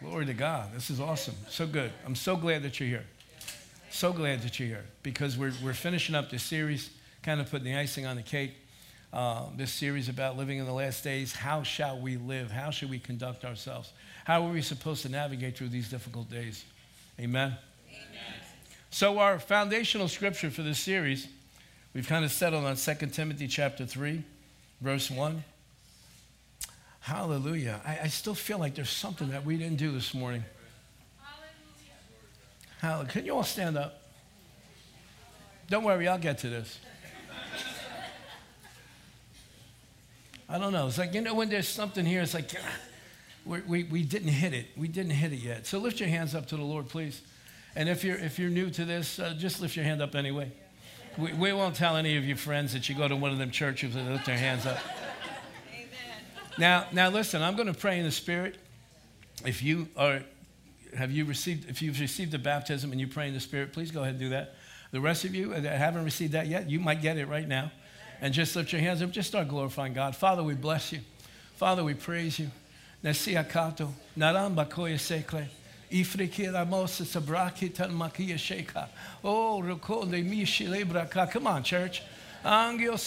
Glory to God. This is awesome. So good. I'm so glad that you're here. So glad that you're here because we're, we're finishing up this series, kind of putting the icing on the cake. Uh, this series about living in the last days. How shall we live? How should we conduct ourselves? How are we supposed to navigate through these difficult days? Amen. Amen. So, our foundational scripture for this series, we've kind of settled on 2 Timothy chapter 3, verse 1. Hallelujah. I, I still feel like there's something that we didn't do this morning. Hallelujah. Can you all stand up? Don't worry, I'll get to this. I don't know. It's like, you know, when there's something here, it's like, we, we, we didn't hit it. We didn't hit it yet. So lift your hands up to the Lord, please. And if you're, if you're new to this, uh, just lift your hand up anyway. We, we won't tell any of your friends that you go to one of them churches and lift their hands up. Now, now listen, I'm going to pray in the Spirit. If you are, have you received, if you've received the baptism and you pray in the Spirit, please go ahead and do that. The rest of you that haven't received that yet, you might get it right now and just lift your hands up. Just start glorifying God. Father, we bless you. Father, we praise you. Naramba koya. Oh, mishi. Come on, church. Angio.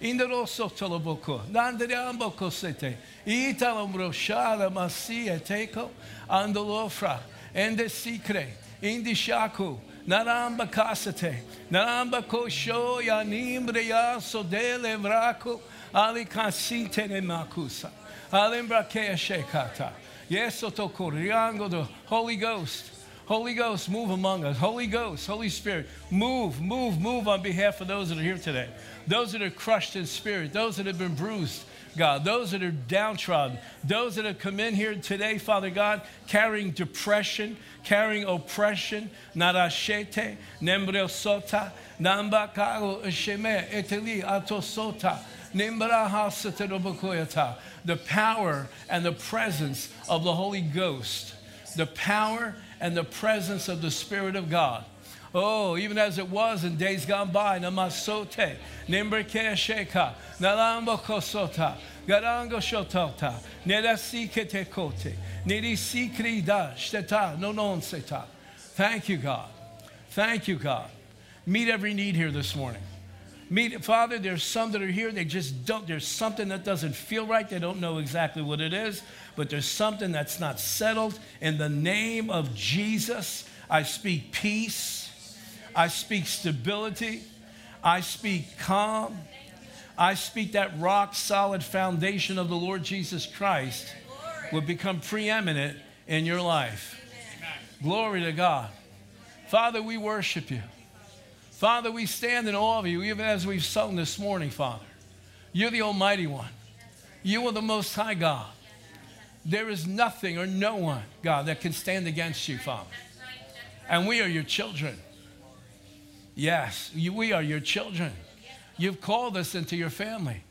Indero sota la boko. Nandere amboko sete. Ita la mbroshara masia teko. Andolofra. Ende sikre. Indi shaku. Naramba kasate. Naramba kosho ya nimbre ya sodele vrako. Ali kasinte ne makusa. Alimbra kea shekata. Yes, otokoriango the Holy Ghost. Holy Ghost, move among us. Holy Ghost, Holy Spirit, move, move, move on behalf of those that are here today. Those that are crushed in spirit, those that have been bruised, God, those that are downtrodden, those that have come in here today, Father God, carrying depression, carrying oppression, narashete, nembrel sota, namba kago sheme, eteli atosota, the power and the presence of the Holy Ghost, the power and the presence of the Spirit of God. Oh, even as it was in days gone by, namasote, nimbreke sheka, nalamba kosota, garango shotota, nerasi ketekote, nirisi krida, shteta, no non seta. Thank you, God. Thank you, God. Meet every need here this morning. Meet, Father, there's some that are here, they just don't, there's something that doesn't feel right. They don't know exactly what it is, but there's something that's not settled. In the name of Jesus, I speak peace, I speak stability, I speak calm, I speak that rock solid foundation of the Lord Jesus Christ will become preeminent in your life. Glory to God. Father, we worship you. Father, we stand in awe of you, even as we've sung this morning, Father. You're the Almighty One. You are the Most High God. There is nothing or no one, God, that can stand against you, Father. And we are your children. Yes, you, we are your children. You've called us into your family.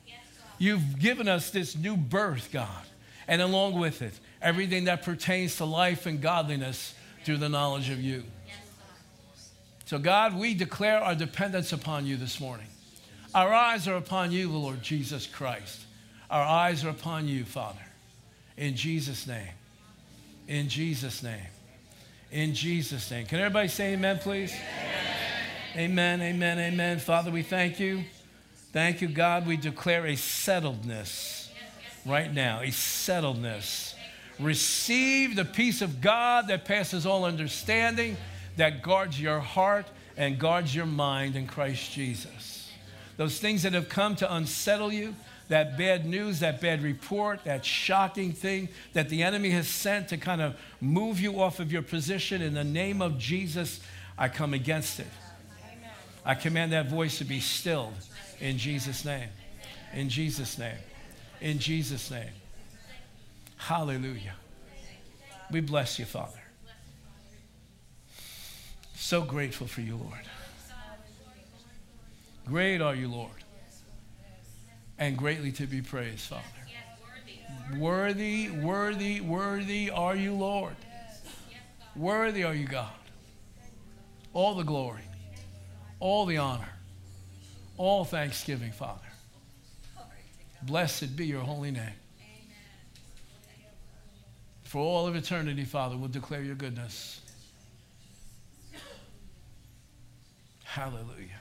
You've given us this new birth, God, and along with it, everything that pertains to life and godliness through the knowledge of you. So, God, we declare our dependence upon you this morning. Our eyes are upon you, Lord Jesus Christ. Our eyes are upon you, Father. In Jesus' name. In Jesus' name. In Jesus' name. Can everybody say amen, please? Amen, amen, amen. amen. Father, we thank you. Thank you, God. We declare a settledness right now, a settledness. Receive the peace of God that passes all understanding that guards your heart and guards your mind in Christ Jesus. Those things that have come to unsettle you, that bad news, that bad report, that shocking thing that the enemy has sent to kind of move you off of your position, in the name of Jesus, I come against it. I command that voice to be stilled in Jesus' name. In Jesus' name. In Jesus' name. Hallelujah. We bless you, Father. So grateful for you, Lord. Great are you, Lord. And greatly to be praised, Father. Worthy, worthy, worthy are you, Lord. Worthy are you, God. All the glory, all the honor, all thanksgiving, Father. Blessed be your holy name. for all of eternity, Father, we'll declare your goodness. Hallelujah.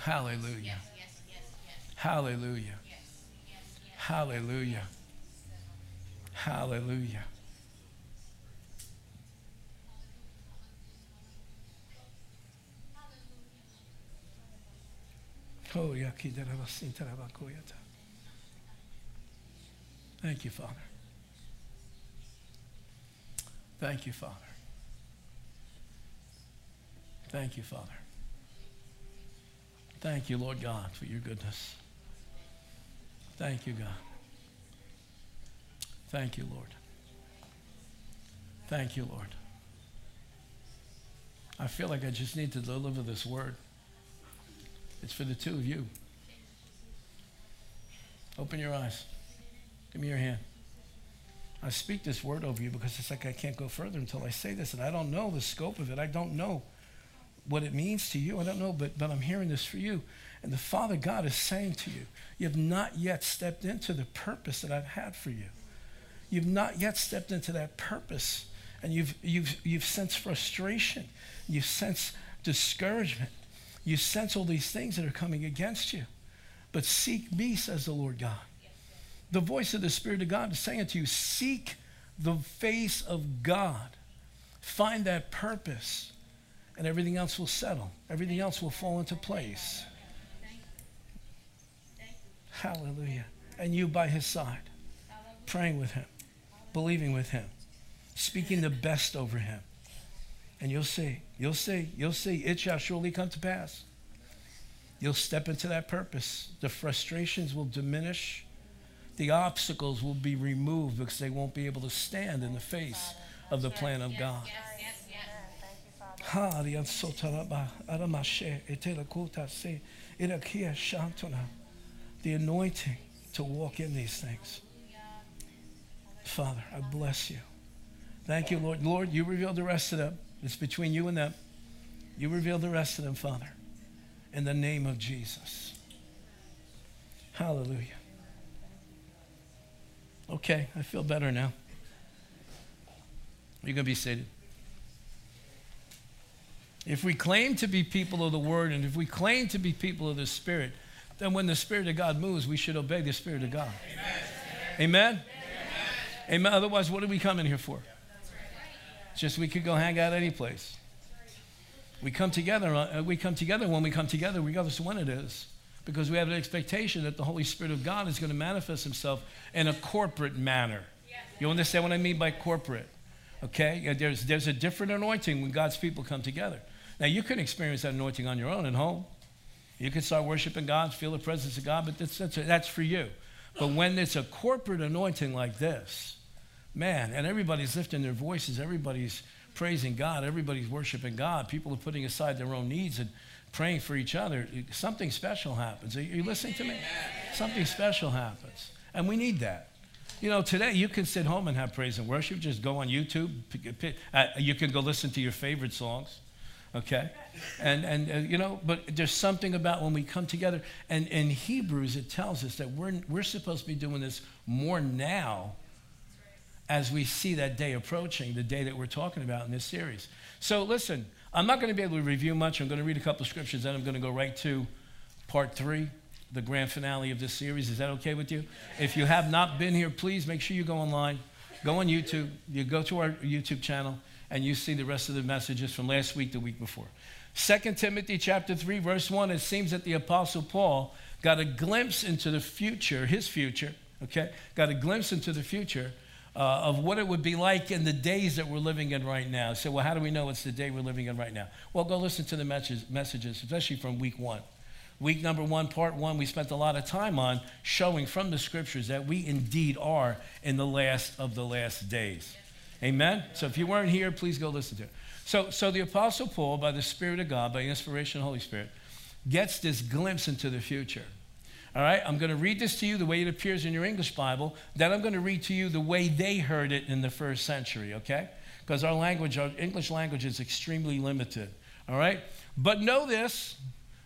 Hallelujah. Hallelujah. Hallelujah. Hallelujah. Thank you, Father. Thank you, Father. Thank you, Father. Thank you, Lord God, for your goodness. Thank you, God. Thank you, Lord. Thank you, Lord. I feel like I just need to deliver this word. It's for the two of you. Open your eyes. Give me your hand. I speak this word over you because it's like I can't go further until I say this, and I don't know the scope of it. I don't know what it means to you. I don't know, but, but I'm hearing this for you. And the Father God is saying to you, you have not yet stepped into the purpose that I've had for you. You've not yet stepped into that purpose. And you've, you've, you've sensed frustration. You've sensed discouragement. You sense all these things that are coming against you. But seek me, says the Lord God. The voice of the Spirit of God is saying to you, seek the face of God. Find that purpose, and everything else will settle. Everything else will fall into place. Hallelujah. And you by his side, praying with him, believing with him, speaking the best over him. And you'll see, you'll see, you'll see, it shall surely come to pass. You'll step into that purpose. The frustrations will diminish. The obstacles will be removed because they won't be able to stand in the face of the plan of God. The anointing to walk in these things. Father, I bless you. Thank you, Lord. Lord, you revealed the rest of them. It's between you and them. You reveal the rest of them, Father, in the name of Jesus. Hallelujah. Okay, I feel better now. You're going to be seated. If we claim to be people of the Word and if we claim to be people of the Spirit, then when the Spirit of God moves, we should obey the Spirit of God. Amen? Amen? Amen. Otherwise, what are we coming here for? Just we could go hang out any place. We come together. Uh, we come together when we come together, regardless of when it is, because we have an expectation that the Holy Spirit of God is going to manifest Himself in a corporate manner. You understand what I mean by corporate? Okay, there's there's a different anointing when God's people come together. Now you can experience that anointing on your own at home. You can start worshiping God, feel the presence of God, but that's, that's, that's for you. But when it's a corporate anointing like this, man, and everybody's lifting their voices, everybody's praising God, everybody's worshiping God, people are putting aside their own needs and praying for each other, something special happens. Are you listening to me? Something special happens. And we need that. You know, today you can sit home and have praise and worship. Just go on YouTube. Uh, you can go listen to your favorite songs okay? And, and uh, you know, but there's something about when we come together. And in Hebrews, it tells us that we're, we're supposed to be doing this more now as we see that day approaching, the day that we're talking about in this series. So listen, I'm not going to be able to review much. I'm going to read a couple of scriptures, then I'm going to go right to part three, the grand finale of this series. Is that okay with you? If you have not been here, please make sure you go online, go on YouTube, you go to our YouTube channel, and you see the rest of the messages from last week, the week before. 2 Timothy chapter 3, verse 1, it seems that the Apostle Paul got a glimpse into the future, his future, okay? Got a glimpse into the future uh, of what it would be like in the days that we're living in right now. So, well, how do we know it's the day we're living in right now? Well, go listen to the messages, especially from week one. Week number one, part one, we spent a lot of time on showing from the scriptures that we indeed are in the last of the last days. Amen? So if you weren't here, please go listen to it. So, so the Apostle Paul, by the Spirit of God, by inspiration of the Holy Spirit, gets this glimpse into the future. All right, I'm going to read this to you the way it appears in your English Bible. Then I'm going to read to you the way they heard it in the first century, okay? Because our language, our English language is extremely limited. All right? But know this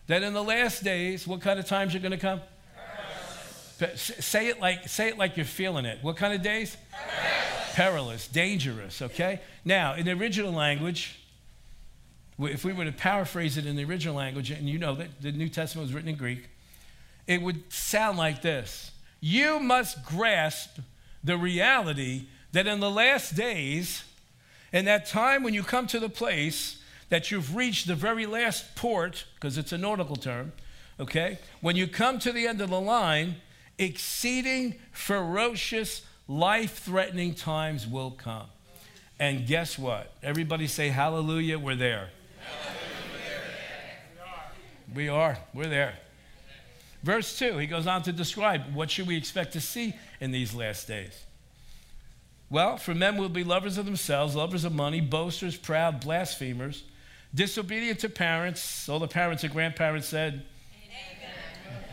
that in the last days, what kind of times are going to come? Say it like say it like you're feeling it. What kind of days? Perilous, Perilous dangerous, okay? Now, in the original language, if we were to paraphrase it in the original language, and you know that the New Testament was written in Greek, it would sound like this You must grasp the reality that in the last days, in that time when you come to the place that you've reached the very last port, because it's a nautical term, okay? When you come to the end of the line, exceeding ferocious, life threatening times will come. And guess what? Everybody say, Hallelujah, we're there. We are. We're there. Verse 2, he goes on to describe what should we expect to see in these last days. Well, for men will be lovers of themselves, lovers of money, boasters, proud, blasphemers, disobedient to parents. All the parents and grandparents said, Amen.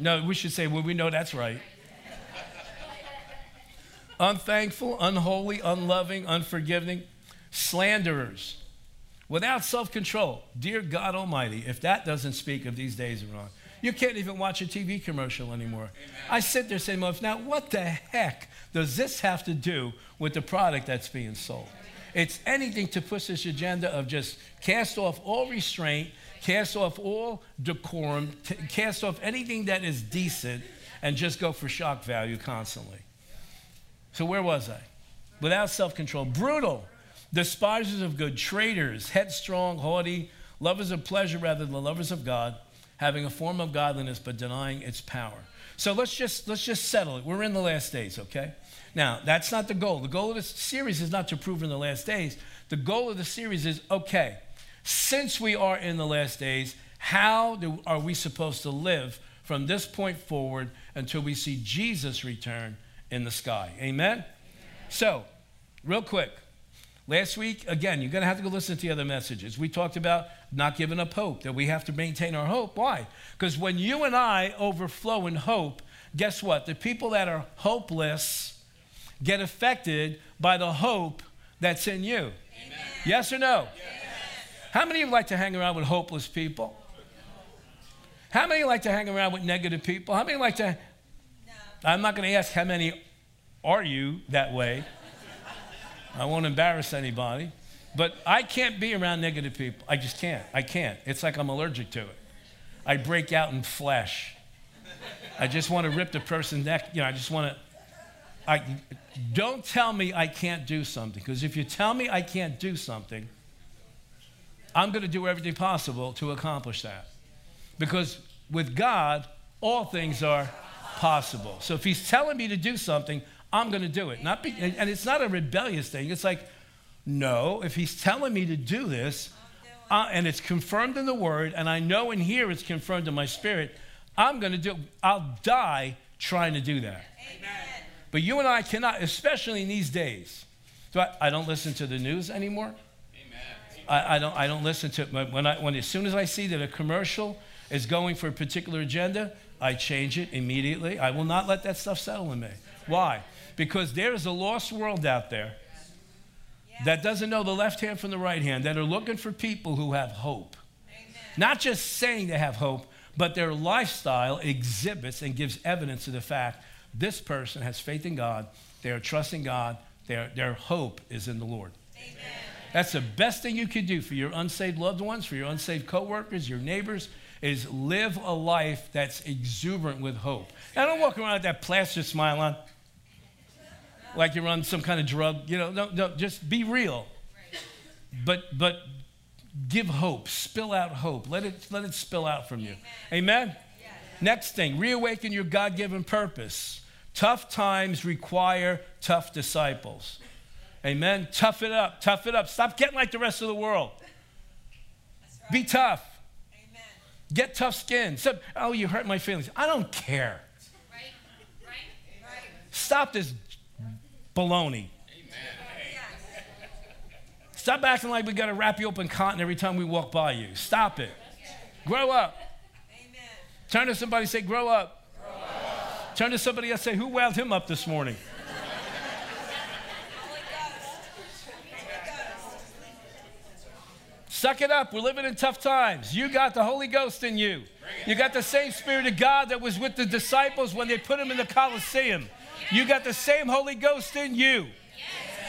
No, we should say, well, we know that's right. Unthankful, unholy, unloving, unforgiving, slanderers, without self control. Dear God Almighty, if that doesn't speak of these days on, you can't even watch a TV commercial anymore. Amen. I sit there saying, well, now what the heck does this have to do with the product that's being sold? It's anything to push this agenda of just cast off all restraint, cast off all decorum, t- cast off anything that is decent, and just go for shock value constantly. So, where was I? Without self control, brutal, despisers of good, traitors, headstrong, haughty, lovers of pleasure rather than lovers of God, having a form of godliness but denying its power. So let's just let's just settle it. We're in the last days, okay? Now, that's not the goal. The goal of this series is not to prove in the last days. The goal of the series is okay, since we are in the last days, how do, are we supposed to live from this point forward until we see Jesus return in the sky? Amen? Amen. So, real quick, last week, again, you're going to have to go listen to the other messages. We talked about not giving up hope, that we have to maintain our hope. Why? Because when you and I overflow in hope, guess what? The people that are hopeless, get affected by the hope that's in you. Amen. Yes or no? Yes. How many of you like to hang around with hopeless people? How many like to hang around with negative people? How many like to? No. I'm not going to ask how many are you that way. I won't embarrass anybody. But I can't be around negative people. I just can't. I can't. It's like I'm allergic to it. I break out in flesh. I just want to rip the person's neck. You know, I just want to. I, don't tell me I can't do something, because if you tell me I can't do something, I'm going to do everything possible to accomplish that. Because with God, all things are possible. So if He's telling me to do something, I'm going to do it. Not be, and it's not a rebellious thing. It's like, no, if He's telling me to do this, uh, and it's confirmed in the Word, and I know in here it's confirmed in my spirit, I'm going to do. I'll die trying to do that. Amen. But you and I cannot, especially in these days. So I, I don't listen to the news anymore. I, I, don't, I don't listen to it. When, I, when as soon as I see that a commercial is going for a particular agenda, I change it immediately. I will not let that stuff settle in me. Why? Because there is a lost world out there that doesn't know the left hand from the right hand, that are looking for people who have hope. Not just saying they have hope, but their lifestyle exhibits and gives evidence of the fact this person has faith in God, they are trusting God, their, their hope is in the Lord. Amen. That's the best thing you could do for your unsaved loved ones, for your unsaved coworkers, your neighbors, is live a life that's exuberant with hope. Now, don't walk around with that plaster smile on, like you're on some kind of drug. You know, no, no, just be real. But, but give hope, spill out hope. Let it, let it spill out from you. Amen? Amen? Next thing, reawaken your God given purpose. Tough times require tough disciples. Amen. Tough it up. Tough it up. Stop getting like the rest of the world. Right. Be tough. Amen. Get tough skin. So, oh, you hurt my feelings. I don't care. Right. Right. Stop this baloney. Stop acting like we got to wrap you up in cotton every time we walk by you. Stop it. Grow up. Amen. Turn to somebody and say, grow up. Turn to somebody else say, Who wowed him up this morning? Suck it up. We're living in tough times. You got the Holy Ghost in you. You got the same Spirit of God that was with the disciples when they put them in the Colosseum. You got the same Holy Ghost in you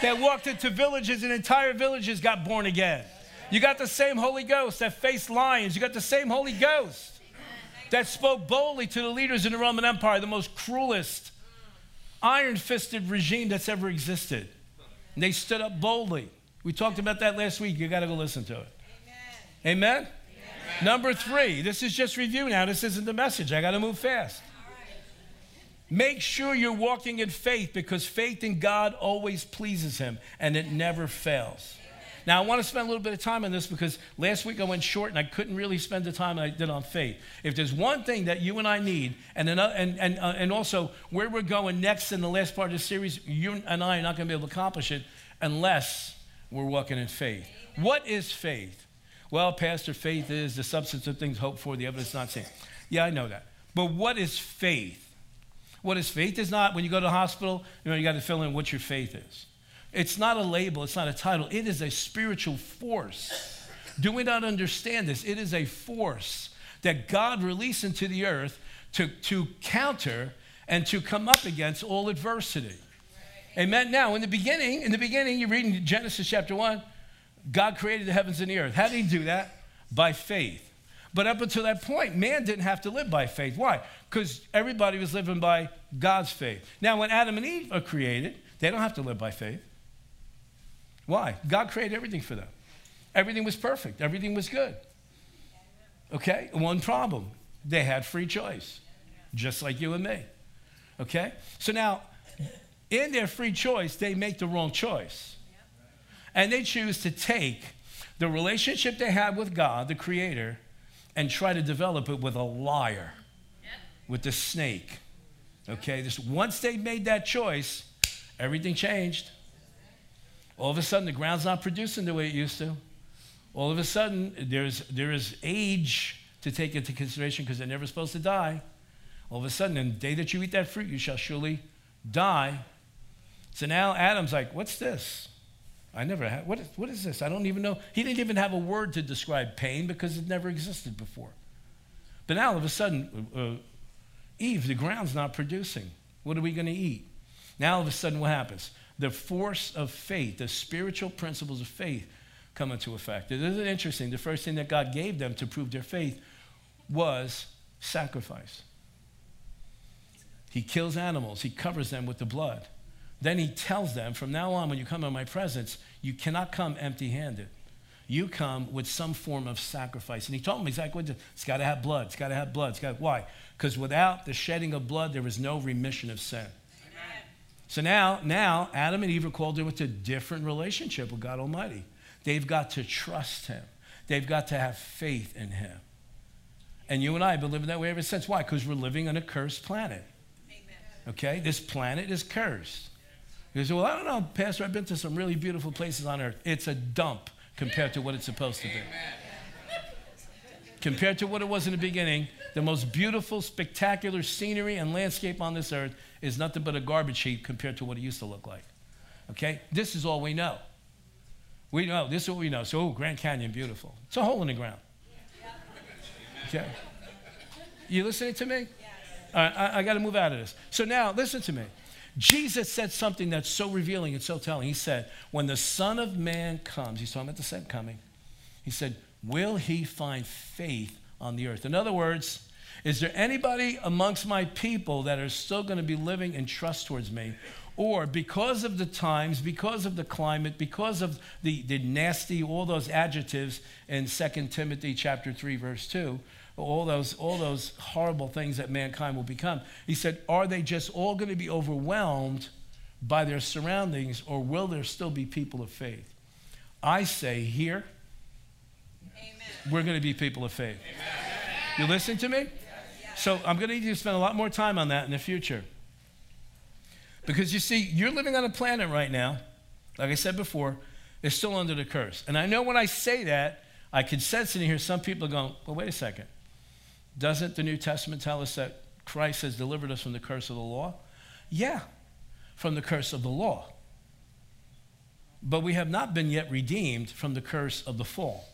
that walked into villages and entire villages got born again. You got the same Holy Ghost that faced lions. You got the same Holy Ghost that spoke boldly to the leaders in the Roman Empire, the most cruelest, iron fisted regime that's ever existed. And they stood up boldly. We talked about that last week. You got to go listen to it. Amen? Amen? Amen? Number three, this is just review now. This isn't the message. I got to move fast. Make sure you're walking in faith because faith in God always pleases Him and it never fails. Now, I want to spend a little bit of time on this because last week I went short and I couldn't really spend the time I did on faith. If there's one thing that you and I need, and, another, and, and, uh, and also where we're going next in the last part of the series, you and I are not going to be able to accomplish it unless we're walking in faith. What is faith? Well, Pastor, faith is the substance of things hoped for, the evidence not seen. Yeah, I know that. But what is faith? What is faith? Is not when you go to the hospital, you know, you got to fill in what your faith is. It's not a label, it's not a title, it is a spiritual force. Do we not understand this? It is a force that God released into the earth to, to counter and to come up against all adversity. Amen. Now, in the beginning, in the beginning, you read in Genesis chapter 1, God created the heavens and the earth. How did he do that? By faith. But up until that point, man didn't have to live by faith. Why? Because everybody was living by God's faith. Now, when Adam and Eve are created, they don't have to live by faith. Why? God created everything for them. Everything was perfect, everything was good. Okay? One problem they had free choice, just like you and me. Okay? So now, in their free choice, they make the wrong choice. And they choose to take the relationship they had with God, the Creator, and try to develop it with a liar, with the snake. Okay? This, once they made that choice, everything changed. All of a sudden, the ground's not producing the way it used to. All of a sudden, there's, there is age to take into consideration because they're never supposed to die. All of a sudden, in the day that you eat that fruit, you shall surely die. So now Adam's like, What's this? I never had, what is, what is this? I don't even know. He didn't even have a word to describe pain because it never existed before. But now all of a sudden, uh, Eve, the ground's not producing. What are we going to eat? Now all of a sudden, what happens? the force of faith, the spiritual principles of faith come into effect. It is interesting. The first thing that God gave them to prove their faith was sacrifice. He kills animals, he covers them with the blood. Then he tells them, from now on, when you come in my presence, you cannot come empty handed. You come with some form of sacrifice. And he told them exactly what it's got to have blood. It's got to have blood. It's got why? Because without the shedding of blood, there is no remission of sin. So now, now Adam and Eve are called into a different relationship with God Almighty. They've got to trust Him. They've got to have faith in Him. And you and I have been living that way ever since. Why? Because we're living on a cursed planet. Amen. Okay? This planet is cursed. You say, well, I don't know, Pastor, I've been to some really beautiful places on earth. It's a dump compared to what it's supposed to be. Compared to what it was in the beginning, the most beautiful, spectacular scenery and landscape on this earth is nothing but a garbage heap compared to what it used to look like. Okay? This is all we know. We know, this is what we know. So, oh, Grand Canyon, beautiful. It's a hole in the ground. Okay? You listening to me? All right, I, I got to move out of this. So now, listen to me. Jesus said something that's so revealing and so telling. He said, When the Son of Man comes, he's talking about the second coming, he said, Will he find faith on the earth? In other words, is there anybody amongst my people that are still going to be living in trust towards me? Or because of the times, because of the climate, because of the, the nasty, all those adjectives in 2 Timothy chapter 3, verse 2, all those, all those horrible things that mankind will become. He said, Are they just all going to be overwhelmed by their surroundings, or will there still be people of faith? I say, here, Amen. we're going to be people of faith. Amen. You listen to me? So I'm going to need you to spend a lot more time on that in the future. Because you see, you're living on a planet right now, like I said before, is still under the curse. And I know when I say that, I can sense in here some people are going, well, wait a second. Doesn't the New Testament tell us that Christ has delivered us from the curse of the law? Yeah, from the curse of the law. But we have not been yet redeemed from the curse of the fall.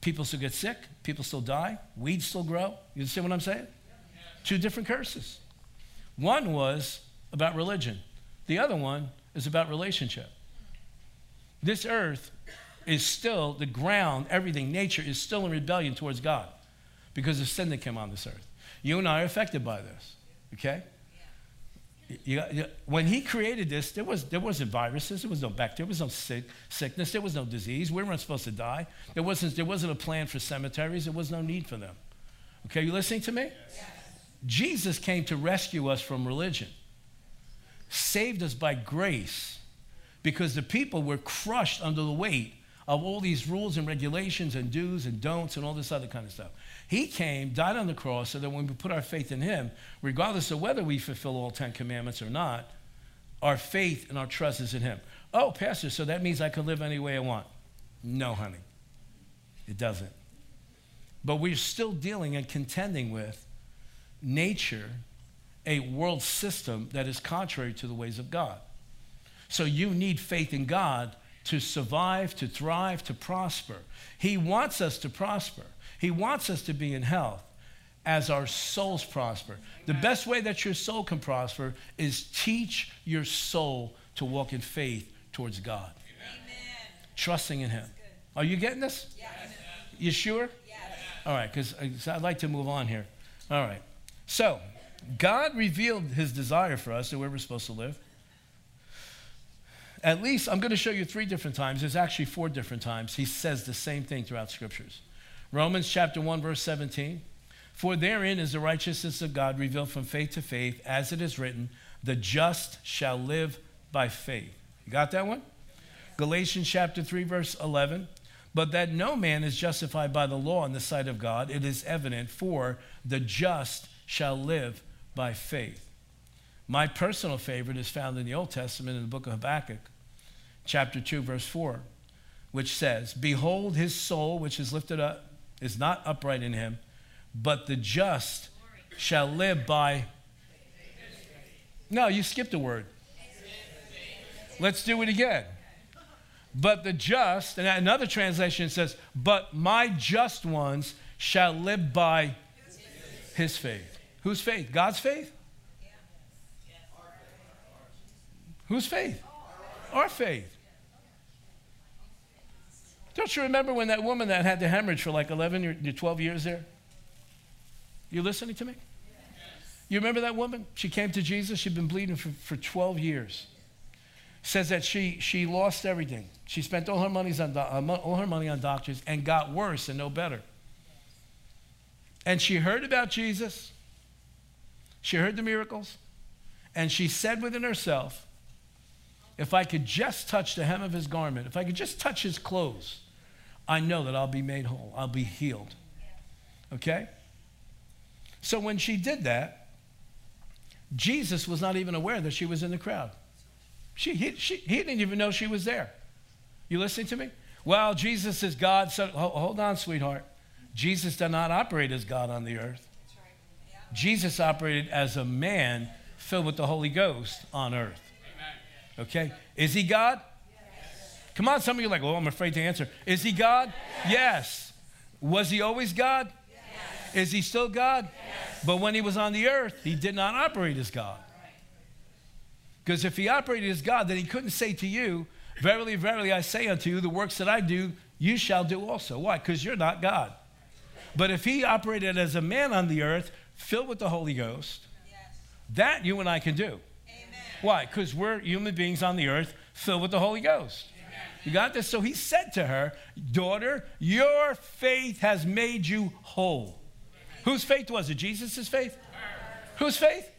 People still get sick, people still die, weeds still grow. You understand what I'm saying? Two different curses. One was about religion, the other one is about relationship. This earth is still the ground, everything, nature is still in rebellion towards God because of sin that came on this earth. You and I are affected by this, okay? You, you, when he created this, there, was, there wasn't viruses, there was no bacteria, there was no sick, sickness, there was no disease. We weren't supposed to die. There wasn't, there wasn't a plan for cemeteries, there was no need for them. Okay, you listening to me? Yes. Jesus came to rescue us from religion, saved us by grace because the people were crushed under the weight of all these rules and regulations and do's and don'ts and all this other kind of stuff. He came, died on the cross, so that when we put our faith in Him, regardless of whether we fulfill all 10 commandments or not, our faith and our trust is in Him. Oh, Pastor, so that means I can live any way I want. No, honey, it doesn't. But we're still dealing and contending with nature, a world system that is contrary to the ways of God. So you need faith in God to survive, to thrive, to prosper. He wants us to prosper. He wants us to be in health as our souls prosper. The best way that your soul can prosper is teach your soul to walk in faith towards God. Amen. Trusting in Him. Are you getting this? Yes. You sure? Yes. All right, because uh, I'd like to move on here. All right. So, God revealed His desire for us and where we're supposed to live. At least, I'm going to show you three different times. There's actually four different times. He says the same thing throughout scriptures. Romans chapter 1, verse 17. For therein is the righteousness of God revealed from faith to faith, as it is written, the just shall live by faith. You got that one? Galatians chapter 3, verse 11. But that no man is justified by the law in the sight of God, it is evident, for the just shall live by faith. My personal favorite is found in the Old Testament in the book of Habakkuk, chapter 2, verse 4, which says, Behold, his soul, which is lifted up, is not upright in him, but the just shall live by. No, you skipped a word. Let's do it again. But the just, and another translation says, But my just ones shall live by his faith. Whose faith? God's faith? Whose faith? Our faith. Don't you remember when that woman that had the hemorrhage for like 11 or 12 years there? You listening to me? You remember that woman? She came to Jesus. She'd been bleeding for, for 12 years. Says that she, she lost everything. She spent all her, monies on, uh, all her money on doctors and got worse and no better. And she heard about Jesus. She heard the miracles. And she said within herself, if I could just touch the hem of his garment, if I could just touch his clothes, I know that I'll be made whole. I'll be healed. Okay? So when she did that, Jesus was not even aware that she was in the crowd. She, he, she, he didn't even know she was there. You listening to me? Well, Jesus is God. So hold on, sweetheart. Jesus did not operate as God on the earth. Jesus operated as a man filled with the Holy Ghost on earth. Okay? Is he God? Yes. Come on, some of you are like, well, I'm afraid to answer. Is he God? Yes. yes. Was he always God? Yes. Is he still God? Yes. But when he was on the earth, he did not operate as God. Because if he operated as God, then he couldn't say to you, Verily, verily, I say unto you, the works that I do, you shall do also. Why? Because you're not God. But if he operated as a man on the earth, filled with the Holy Ghost, that you and I can do. Why? Because we're human beings on the earth filled with the Holy Ghost. You got this? So he said to her, Daughter, your faith has made you whole. Whose faith was it? Jesus' faith? Whose faith?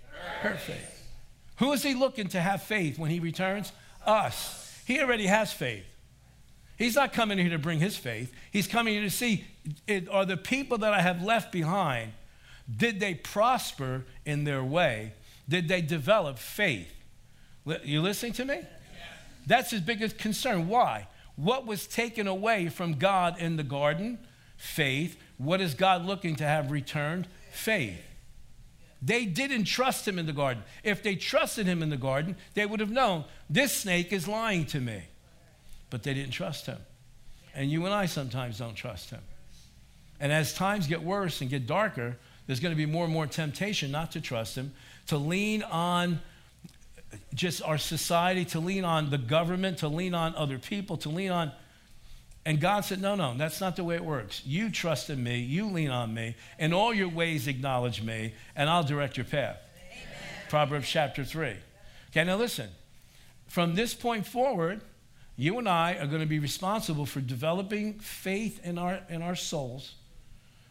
Her faith. Who is he looking to have faith when he returns? Us. He already has faith. He's not coming here to bring his faith. He's coming here to see it, are the people that I have left behind, did they prosper in their way? Did they develop faith? You listening to me? That's his biggest concern. Why? What was taken away from God in the garden? Faith. What is God looking to have returned? Faith. They didn't trust him in the garden. If they trusted him in the garden, they would have known this snake is lying to me. But they didn't trust him. And you and I sometimes don't trust him. And as times get worse and get darker, there's going to be more and more temptation not to trust Him, to lean on just our society, to lean on the government, to lean on other people, to lean on. And God said, No, no, that's not the way it works. You trust in me, you lean on me, in all your ways acknowledge me, and I'll direct your path. Amen. Proverbs chapter 3. Okay, now listen. From this point forward, you and I are going to be responsible for developing faith in our, in our souls.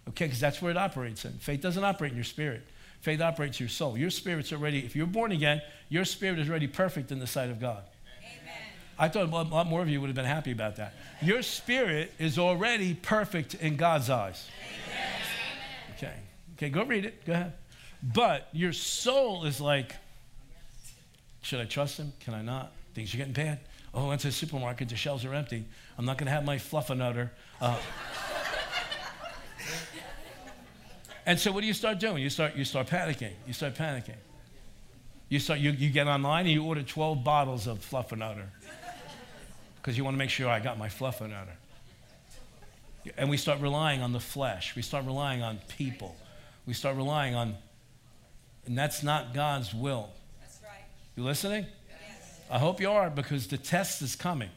Okay, because that's where it operates in. Faith doesn't operate in your spirit. Faith operates your soul. Your spirit's already, if you're born again, your spirit is already perfect in the sight of God. Amen. I thought a lot more of you would have been happy about that. Your spirit is already perfect in God's eyes. Amen. Okay. Okay, go read it. Go ahead. But your soul is like, should I trust him? Can I not? Things are getting bad. Oh, I went to the supermarket, the shelves are empty. I'm not going to have my fluffernutter. Uh, And so what do you start doing? You start, you start panicking. You start panicking. You, start, you, you get online and you order 12 bottles of Fluffernutter because you want to make sure I got my Fluffernutter. And utter. And we start relying on the flesh. We start relying on people. We start relying on, and that's not God's will. That's right. You listening? Yes. I hope you are because the test is coming.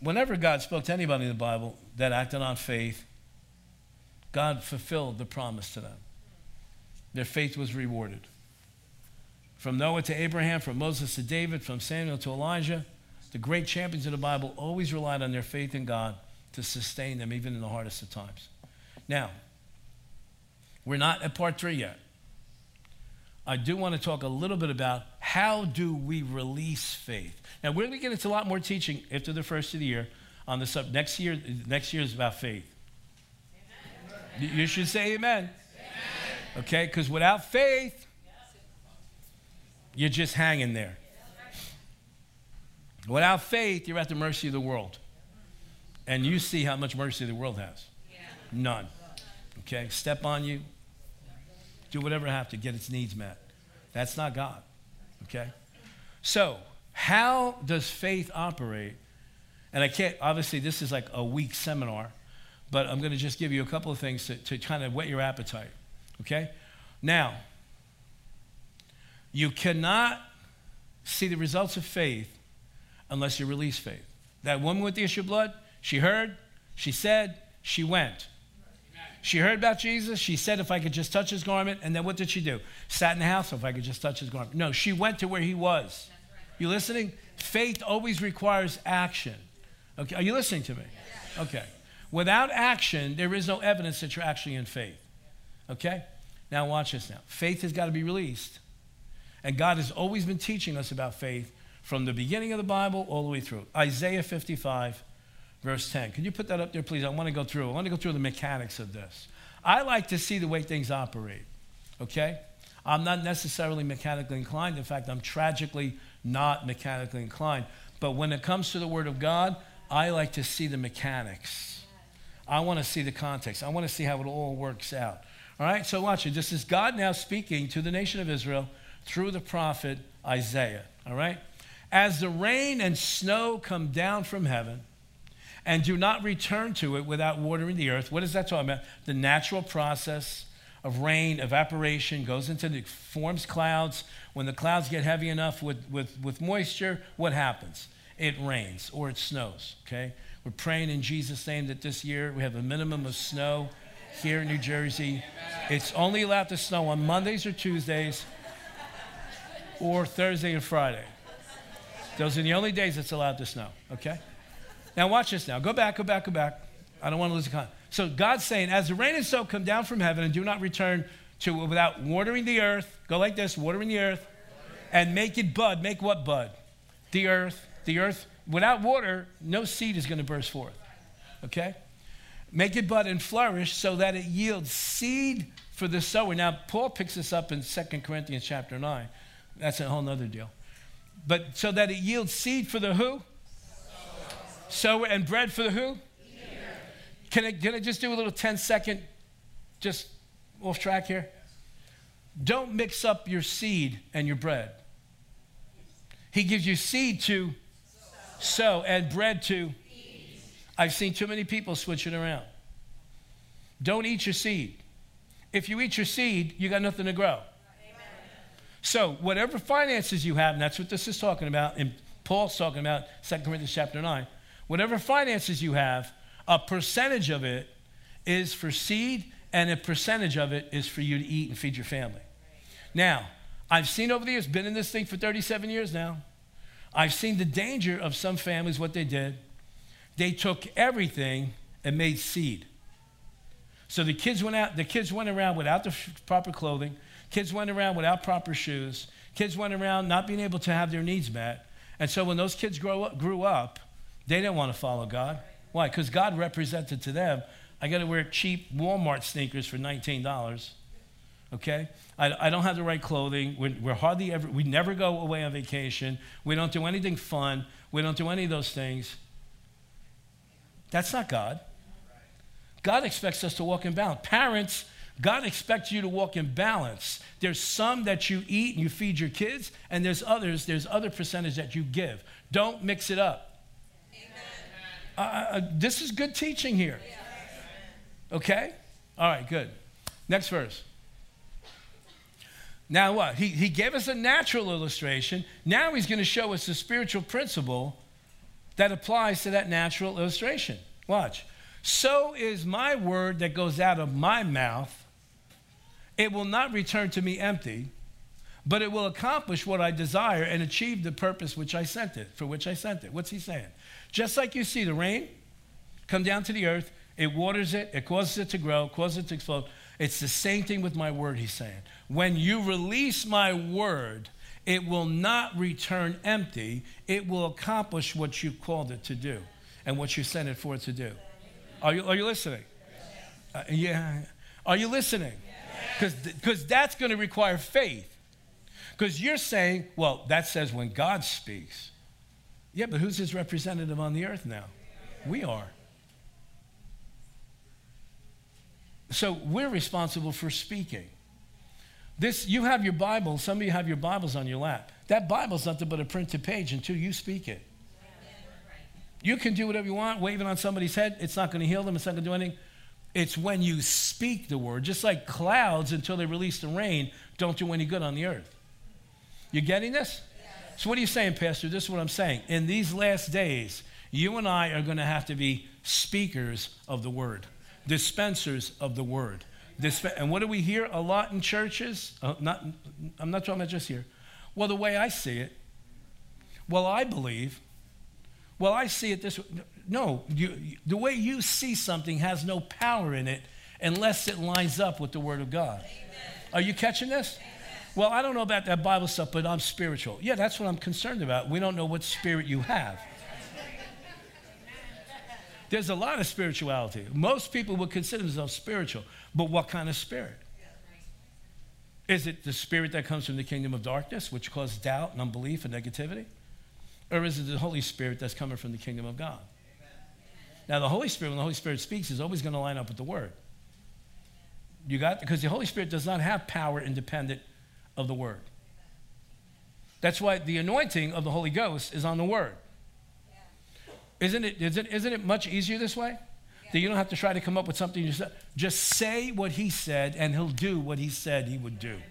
Whenever God spoke to anybody in the Bible that acted on faith, God fulfilled the promise to them. Their faith was rewarded. From Noah to Abraham, from Moses to David, from Samuel to Elijah, the great champions of the Bible always relied on their faith in God to sustain them even in the hardest of times. Now, we're not at part three yet. I do want to talk a little bit about how do we release faith. Now we're going to get into a lot more teaching after the first of the year on this up. Next year, next year is about faith. Amen. You should say amen. amen. Okay, because without faith, you're just hanging there. Without faith, you're at the mercy of the world. And you see how much mercy the world has. None. Okay, step on you, do whatever I have to get its needs met. That's not God. Okay? So, how does faith operate? And I can't, obviously, this is like a week seminar, but I'm going to just give you a couple of things to, to kind of whet your appetite. Okay? Now, you cannot see the results of faith unless you release faith. That woman with the issue of blood, she heard, she said, she went. She heard about Jesus. She said, if I could just touch his garment. And then what did she do? Sat in the house, if I could just touch his garment. No, she went to where he was. You listening? Faith always requires action. Okay, are you listening to me? Okay. Without action, there is no evidence that you're actually in faith. Okay? Now, watch this now. Faith has got to be released. And God has always been teaching us about faith from the beginning of the Bible all the way through. Isaiah 55, verse 10. Can you put that up there, please? I want to go through. I want to go through the mechanics of this. I like to see the way things operate, okay? I'm not necessarily mechanically inclined. In fact, I'm tragically not mechanically inclined. But when it comes to the Word of God, I like to see the mechanics. I want to see the context. I want to see how it all works out. All right, so watch it. This is God now speaking to the nation of Israel through the prophet Isaiah. All right? As the rain and snow come down from heaven, and do not return to it without watering the earth. What is that talking about? The natural process of rain, evaporation, goes into the forms clouds. When the clouds get heavy enough with, with, with moisture, what happens? It rains or it snows, okay? We're praying in Jesus' name that this year we have a minimum of snow here in New Jersey. It's only allowed to snow on Mondays or Tuesdays or Thursday and Friday. Those are the only days it's allowed to snow, okay? Now, watch this now. Go back, go back, go back. I don't want to lose the con. So, God's saying, as the rain and snow come down from heaven and do not return to without watering the earth, go like this watering the earth, and make it bud. Make what bud? The earth. The earth, without water, no seed is going to burst forth. Okay? Make it bud and flourish so that it yields seed for the sower. Now, Paul picks this up in 2 Corinthians chapter 9. That's a whole other deal. But so that it yields seed for the who? Sower and bread for the who? Can I, can I just do a little 10 second, just off track here? Don't mix up your seed and your bread. He gives you seed to sow and bread to. eat. I've seen too many people switch it around. Don't eat your seed. If you eat your seed, you got nothing to grow. So, whatever finances you have, and that's what this is talking about, and Paul's talking about 2 Corinthians chapter 9, whatever finances you have, a percentage of it is for seed, and a percentage of it is for you to eat and feed your family. Now, I've seen over the years, been in this thing for 37 years now. I've seen the danger of some families, what they did. They took everything and made seed. So the kids went out, the kids went around without the proper clothing. Kids went around without proper shoes. Kids went around not being able to have their needs met. And so when those kids grow up, grew up, they didn't want to follow God. Why? Because God represented to them, I got to wear cheap Walmart sneakers for $19. Okay? I, I don't have the right clothing. We're, we're hardly ever, we never go away on vacation. We don't do anything fun. We don't do any of those things. That's not God. God expects us to walk in balance. Parents, God expects you to walk in balance. There's some that you eat and you feed your kids, and there's others, there's other percentage that you give. Don't mix it up. Uh, this is good teaching here. Okay? All right, good. Next verse. Now, what? He, he gave us a natural illustration. Now he's going to show us the spiritual principle that applies to that natural illustration. Watch. So is my word that goes out of my mouth. It will not return to me empty, but it will accomplish what I desire and achieve the purpose which I sent it, for which I sent it. What's he saying? Just like you see the rain come down to the earth, it waters it, it causes it to grow, causes it to explode. It's the same thing with my word, he's saying. When you release my word, it will not return empty. It will accomplish what you called it to do and what you sent it for to do. Are you, are you listening? Uh, yeah. Are you listening? Because that's going to require faith. Because you're saying, well, that says when God speaks. Yeah, but who's his representative on the earth now? We are. So we're responsible for speaking. This, you have your Bible, some of you have your Bibles on your lap. That Bible's nothing but a printed page until you speak it. You can do whatever you want, wave it on somebody's head. It's not going to heal them, it's not going to do anything. It's when you speak the word, just like clouds until they release the rain don't do any good on the earth. You getting this? So, what are you saying, Pastor? This is what I'm saying. In these last days, you and I are going to have to be speakers of the word dispensers of the word. Disp- and what do we hear a lot in churches? Uh, not, I'm not talking about just here. Well, the way I see it, well, I believe, well, I see it this way. No, you, the way you see something has no power in it unless it lines up with the Word of God. Amen. Are you catching this? Amen. Well, I don't know about that Bible stuff, but I'm spiritual. Yeah, that's what I'm concerned about. We don't know what spirit you have. There's a lot of spirituality. Most people would consider themselves spiritual, but what kind of spirit? Is it the spirit that comes from the kingdom of darkness, which causes doubt and unbelief and negativity? Or is it the Holy Spirit that's coming from the kingdom of God? Now, the Holy Spirit, when the Holy Spirit speaks, is always going to line up with the Word. You got because the Holy Spirit does not have power independent of the Word. That's why the anointing of the Holy Ghost is on the Word. Isn't it, isn't, isn't it much easier this way? Yeah. That you don't have to try to come up with something yourself. Just say what he said, and he'll do what he said he would do. Amen.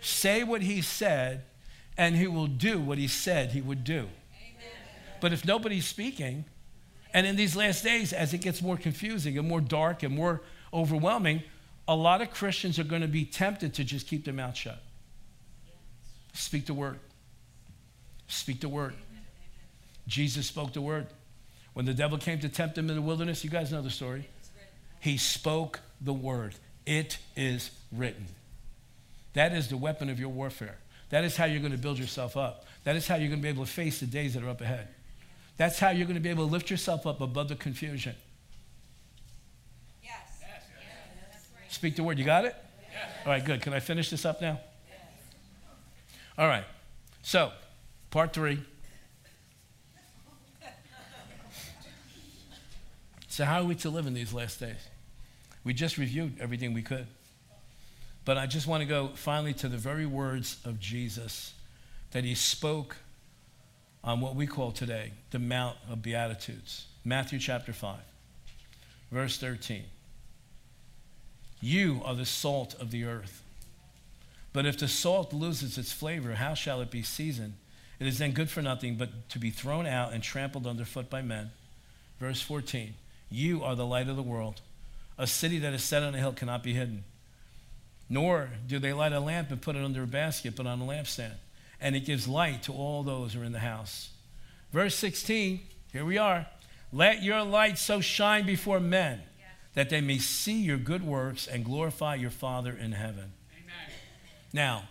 Say what he said, and he will do what he said he would do. Amen. But if nobody's speaking, and in these last days, as it gets more confusing and more dark and more overwhelming, a lot of Christians are going to be tempted to just keep their mouth shut. Speak the word. Speak the word. Jesus spoke the word. When the devil came to tempt him in the wilderness, you guys know the story. He spoke the word. It is written. That is the weapon of your warfare. That is how you're going to build yourself up. That is how you're going to be able to face the days that are up ahead. That's how you're going to be able to lift yourself up above the confusion. Yes. Speak the word. You got it? Yes. All right, good. Can I finish this up now? Yes. All right. So, part three. So, how are we to live in these last days? We just reviewed everything we could. But I just want to go finally to the very words of Jesus that he spoke on what we call today the Mount of Beatitudes. Matthew chapter 5, verse 13. You are the salt of the earth. But if the salt loses its flavor, how shall it be seasoned? It is then good for nothing but to be thrown out and trampled underfoot by men. Verse 14 You are the light of the world. A city that is set on a hill cannot be hidden. Nor do they light a lamp and put it under a basket, but on a lampstand. And it gives light to all those who are in the house. Verse 16, here we are. Let your light so shine before men that they may see your good works and glorify your Father in heaven. Amen. Now,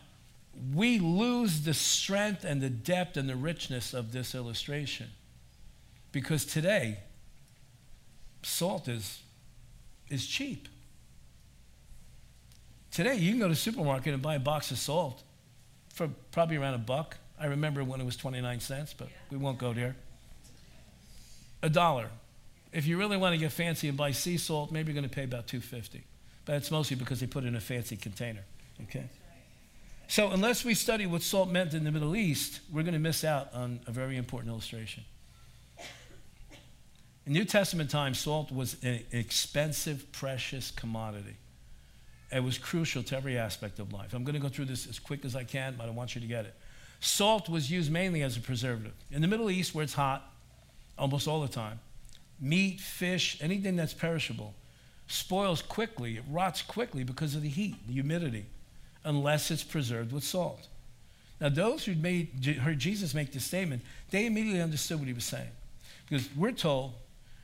we lose the strength and the depth and the richness of this illustration because today, salt is, is cheap. Today, you can go to the supermarket and buy a box of salt for probably around a buck. I remember when it was 29 cents, but we won't go there. A dollar. If you really want to get fancy and buy sea salt, maybe you're going to pay about 250. But it's mostly because they put it in a fancy container. Okay? So, unless we study what salt meant in the Middle East, we're going to miss out on a very important illustration. In New Testament times, salt was an expensive, precious commodity. It was crucial to every aspect of life. I'm going to go through this as quick as I can, but I want you to get it. Salt was used mainly as a preservative. In the Middle East, where it's hot almost all the time, meat, fish, anything that's perishable spoils quickly, it rots quickly because of the heat, the humidity, unless it's preserved with salt. Now, those who heard Jesus make this statement, they immediately understood what he was saying. Because we're told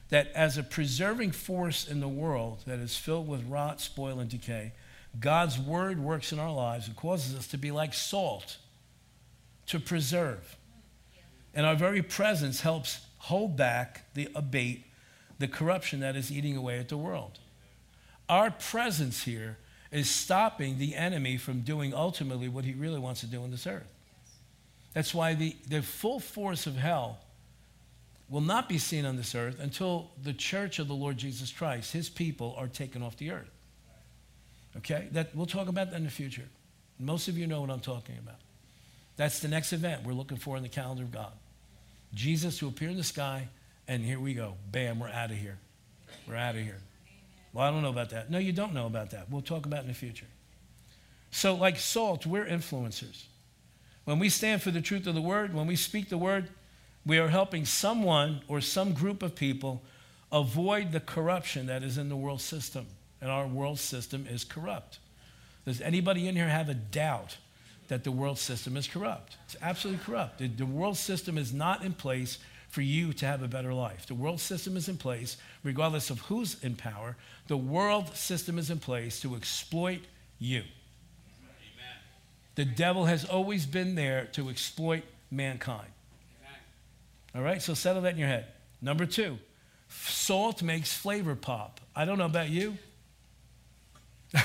that as a preserving force in the world that is filled with rot, spoil, and decay, God's word works in our lives and causes us to be like salt, to preserve. And our very presence helps hold back, the abate the corruption that is eating away at the world. Our presence here is stopping the enemy from doing ultimately what he really wants to do on this earth. That's why the, the full force of hell will not be seen on this earth until the church of the Lord Jesus Christ, his people, are taken off the earth. Okay? That, we'll talk about that in the future. Most of you know what I'm talking about. That's the next event we're looking for in the calendar of God. Jesus to appear in the sky, and here we go. Bam, we're out of here. We're out of here. Well, I don't know about that. No, you don't know about that. We'll talk about in the future. So, like salt, we're influencers. When we stand for the truth of the word, when we speak the word, we are helping someone or some group of people avoid the corruption that is in the world system. And our world system is corrupt. Does anybody in here have a doubt that the world system is corrupt? It's absolutely corrupt. The, the world system is not in place for you to have a better life. The world system is in place, regardless of who's in power. The world system is in place to exploit you. Amen. The devil has always been there to exploit mankind. All right, so settle that in your head. Number two, salt makes flavor pop. I don't know about you.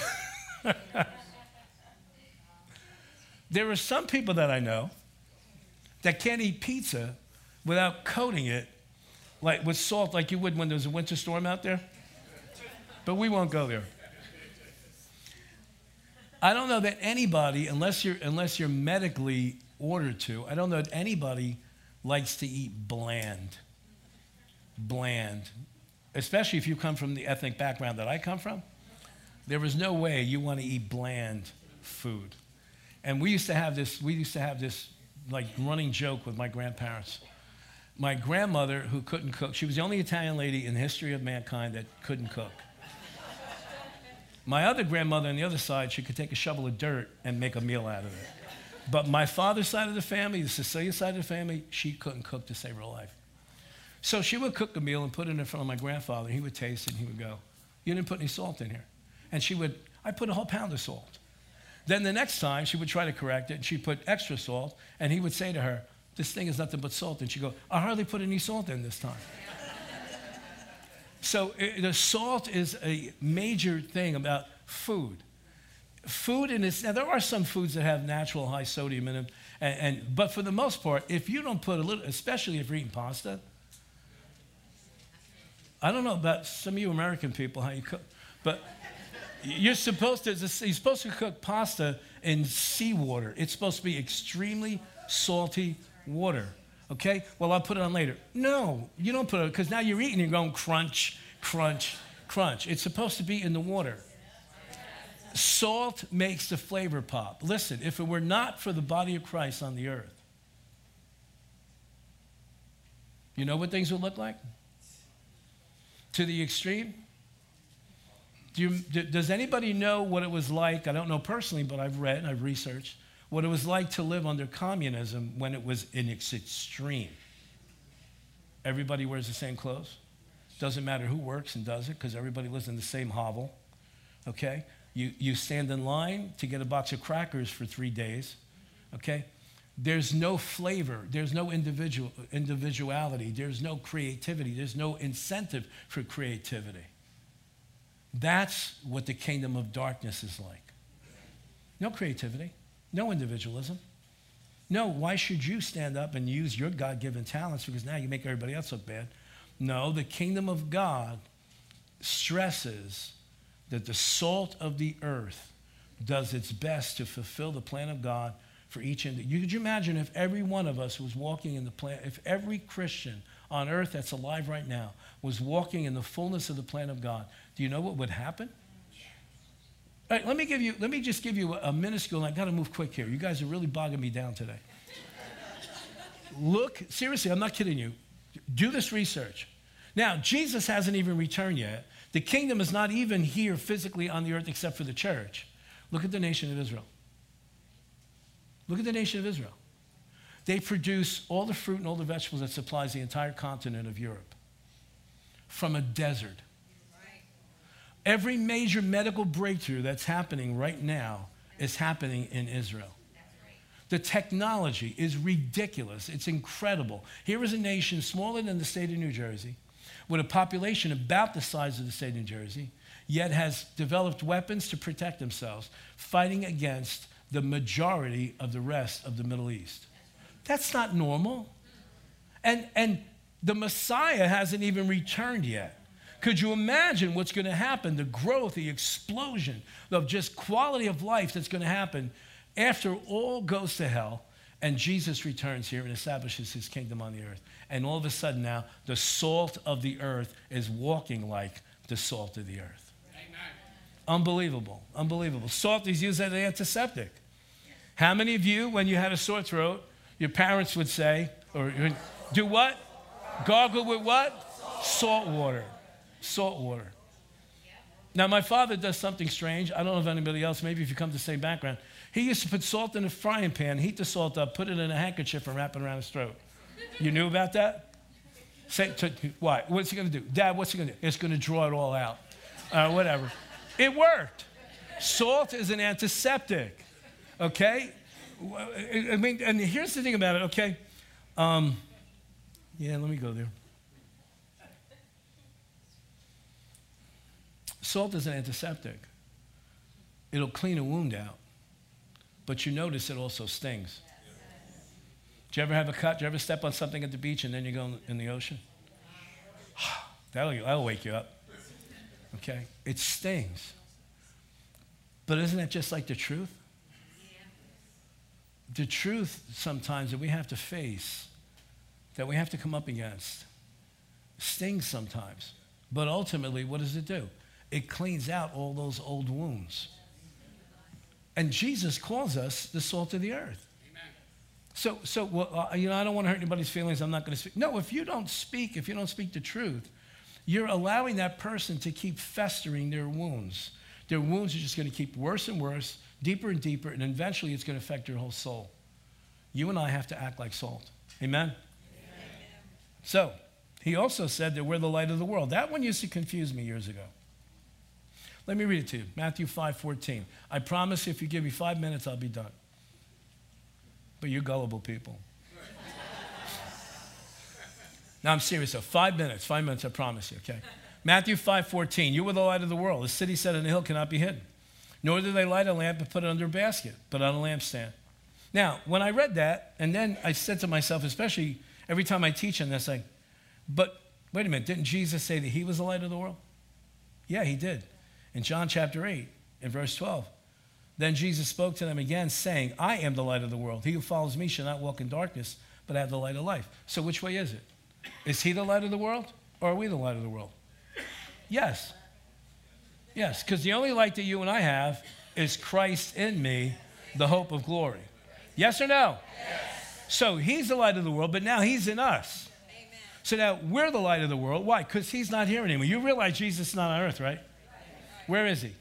there are some people that I know that can't eat pizza without coating it like with salt like you would when there's a winter storm out there. But we won't go there. I don't know that anybody, unless you're, unless you're medically ordered to, I don't know that anybody likes to eat bland. Bland. Especially if you come from the ethnic background that I come from. There is no way you want to eat bland food. And we used to have this, we used to have this like running joke with my grandparents. My grandmother, who couldn't cook, she was the only Italian lady in the history of mankind that couldn't cook. My other grandmother on the other side, she could take a shovel of dirt and make a meal out of it. But my father's side of the family, the Sicilian side of the family, she couldn't cook to save her life. So she would cook a meal and put it in front of my grandfather. He would taste it and he would go, You didn't put any salt in here. And she would, I put a whole pound of salt. Then the next time she would try to correct it and she put extra salt and he would say to her, This thing is nothing but salt. And she'd go, I hardly put any salt in this time. so it, the salt is a major thing about food food in its now there are some foods that have natural high sodium in them and, and, but for the most part if you don't put a little especially if you're eating pasta i don't know about some of you american people how you cook but you're supposed to you're supposed to cook pasta in seawater it's supposed to be extremely salty water Okay? Well, I'll put it on later. No, you don't put it because now you're eating, you're going crunch, crunch, crunch. It's supposed to be in the water. Salt makes the flavor pop. Listen, if it were not for the body of Christ on the earth, you know what things would look like? To the extreme? Do you, does anybody know what it was like? I don't know personally, but I've read and I've researched what it was like to live under communism when it was in its extreme. Everybody wears the same clothes. Doesn't matter who works and does it because everybody lives in the same hovel. Okay? You, you stand in line to get a box of crackers for three days. Okay? There's no flavor. There's no individual, individuality. There's no creativity. There's no incentive for creativity. That's what the kingdom of darkness is like. No creativity. No individualism. No, why should you stand up and use your God given talents because now you make everybody else look bad? No, the kingdom of God stresses that the salt of the earth does its best to fulfill the plan of God for each individual. Could you imagine if every one of us was walking in the plan, if every Christian on earth that's alive right now was walking in the fullness of the plan of God, do you know what would happen? All right, let me give you, let me just give you a, minuscule, and I've gotta move quick here. You guys are really bogging me down today. Look, seriously, I'm not kidding you. Do this research. Now, Jesus hasn't even returned yet. The kingdom is not even here physically on the earth except for the church. Look at the nation of Israel. Look at the nation of Israel. They produce all the fruit and all the vegetables that supplies the entire continent of Europe from a desert. Every major medical breakthrough that's happening right now is happening in Israel. The technology is ridiculous. It's incredible. Here is a nation smaller than the state of New Jersey, with a population about the size of the state of New Jersey, yet has developed weapons to protect themselves, fighting against the majority of the rest of the Middle East. That's not normal. And, and the Messiah hasn't even returned yet. Could you imagine what's going to happen? The growth, the explosion of just quality of life that's going to happen after all goes to hell and Jesus returns here and establishes his kingdom on the earth. And all of a sudden now, the salt of the earth is walking like the salt of the earth. Amen. Unbelievable. Unbelievable. Salt is used as an antiseptic. How many of you, when you had a sore throat, your parents would say, or do what? Gargle with what? Salt water salt water. Now, my father does something strange. I don't know if anybody else, maybe if you come to the same background. He used to put salt in a frying pan, heat the salt up, put it in a handkerchief, and wrap it around his throat. You knew about that? Say, to, why? What's he going to do? Dad, what's he going to do? It's going to draw it all out. Uh, whatever. It worked. Salt is an antiseptic, okay? I mean, and here's the thing about it, okay? Um, yeah, let me go there. Salt is an antiseptic. It'll clean a wound out. But you notice it also stings. Do you ever have a cut? Do you ever step on something at the beach and then you go in the ocean? That'll, that'll wake you up. Okay? It stings. But isn't it just like the truth? The truth sometimes that we have to face, that we have to come up against, stings sometimes. But ultimately, what does it do? It cleans out all those old wounds. And Jesus calls us the salt of the earth. So, so well, uh, you know, I don't want to hurt anybody's feelings. I'm not going to speak. No, if you don't speak, if you don't speak the truth, you're allowing that person to keep festering their wounds. Their wounds are just going to keep worse and worse, deeper and deeper, and eventually it's going to affect your whole soul. You and I have to act like salt. Amen? Amen? So, he also said that we're the light of the world. That one used to confuse me years ago. Let me read it to you. Matthew 5 14. I promise if you give me five minutes, I'll be done. But you gullible people. now I'm serious though. Five minutes, five minutes, I promise you, okay? Matthew 5 14. You are the light of the world. A city set on a hill cannot be hidden. Nor do they light a lamp and put it under a basket, but on a lampstand. Now, when I read that, and then I said to myself, especially every time I teach on this, like, but wait a minute, didn't Jesus say that he was the light of the world? Yeah, he did in John chapter 8, in verse 12. Then Jesus spoke to them again, saying, I am the light of the world. He who follows me shall not walk in darkness, but have the light of life. So which way is it? Is he the light of the world or are we the light of the world? Yes. Yes, because the only light that you and I have is Christ in me, the hope of glory. Yes or no? Yes. So he's the light of the world, but now he's in us. Amen. So now we're the light of the world. Why? Because he's not here anymore. You realize Jesus is not on earth, right? Where is he?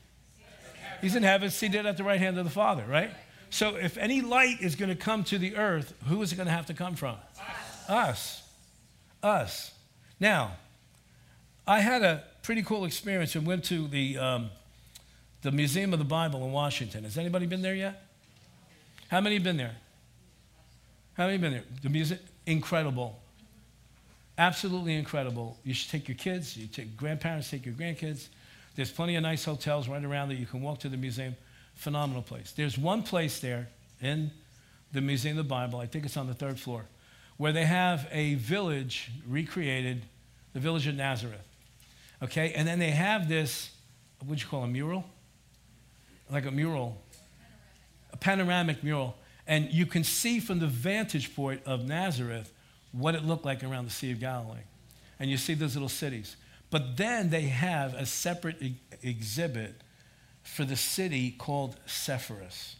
He's in heaven, seated at the right hand of the Father, right? So if any light is going to come to the earth, who is it going to have to come from? Us. Us. Now, I had a pretty cool experience and went to the, um, the Museum of the Bible in Washington. Has anybody been there yet? How many have been there? How many have been there? The music, incredible. Absolutely incredible. You should take your kids, you take grandparents, take your grandkids. There's plenty of nice hotels right around there. you can walk to the museum. Phenomenal place. There's one place there in the Museum of the Bible, I think it's on the third floor, where they have a village recreated, the village of Nazareth. Okay? And then they have this, what you call a mural? Like a mural, a panoramic mural. And you can see from the vantage point of Nazareth what it looked like around the Sea of Galilee. And you see those little cities. But then they have a separate e- exhibit for the city called Sepphoris.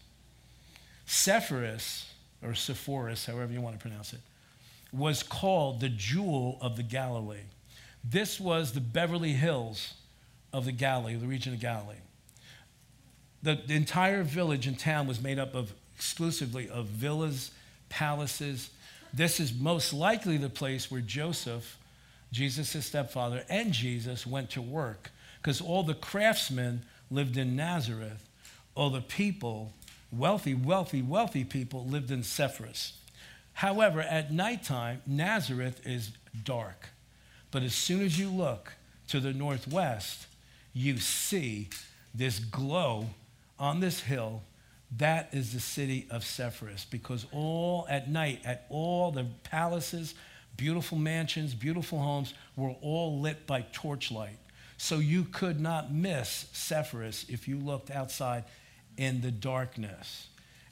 Sepphoris, or Sepphoris, however you want to pronounce it, was called the jewel of the Galilee. This was the Beverly Hills of the Galilee, the region of Galilee. The, the entire village and town was made up of exclusively of villas, palaces. This is most likely the place where Joseph Jesus' stepfather, and Jesus went to work because all the craftsmen lived in Nazareth. All the people, wealthy, wealthy, wealthy people, lived in Sepphoris. However, at nighttime, Nazareth is dark. But as soon as you look to the northwest, you see this glow on this hill. That is the city of Sepphoris because all at night, at all the palaces, beautiful mansions, beautiful homes were all lit by torchlight. So you could not miss Sepphoris if you looked outside in the darkness.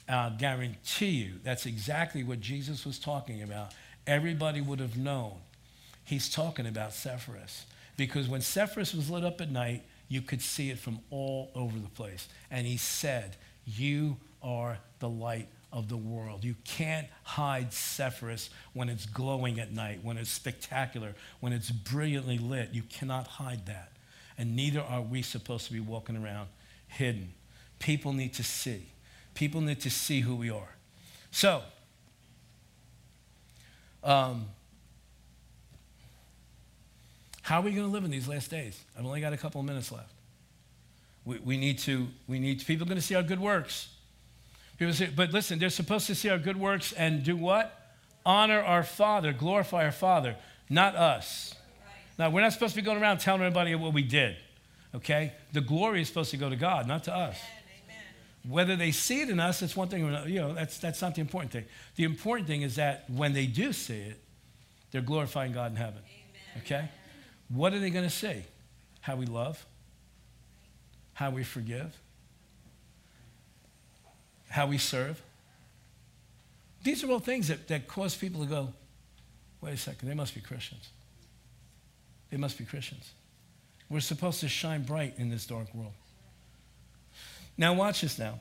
I guarantee you that's exactly what Jesus was talking about. Everybody would have known. He's talking about Sepphoris. Because when Sepphoris was lit up at night, you could see it from all over the place. And he said, You are the light of the world. You can't hide Sepphoris when it's glowing at night, when it's spectacular, when it's brilliantly lit. You cannot hide that. And neither are we supposed to be walking around hidden. People need to see. People need to see who we are. So, um, how are we going to live in these last days? I've only got a couple of minutes left. We, we need to, we need to, people are going to see our good works. But listen, they're supposed to see our good works and do what? Honor our Father, glorify our Father, not us. Now, we're not supposed to be going around telling everybody what we did, okay? The glory is supposed to go to God, not to us. Whether they see it in us, that's one thing, you know, that's, that's not the important thing. The important thing is that when they do see it, they're glorifying God in heaven, okay? What are they going to see? How we love, how we forgive, how we serve. These are all things that, that cause people to go, wait a second, they must be Christians. They must be Christians. We're supposed to shine bright in this dark world. Now, watch this now.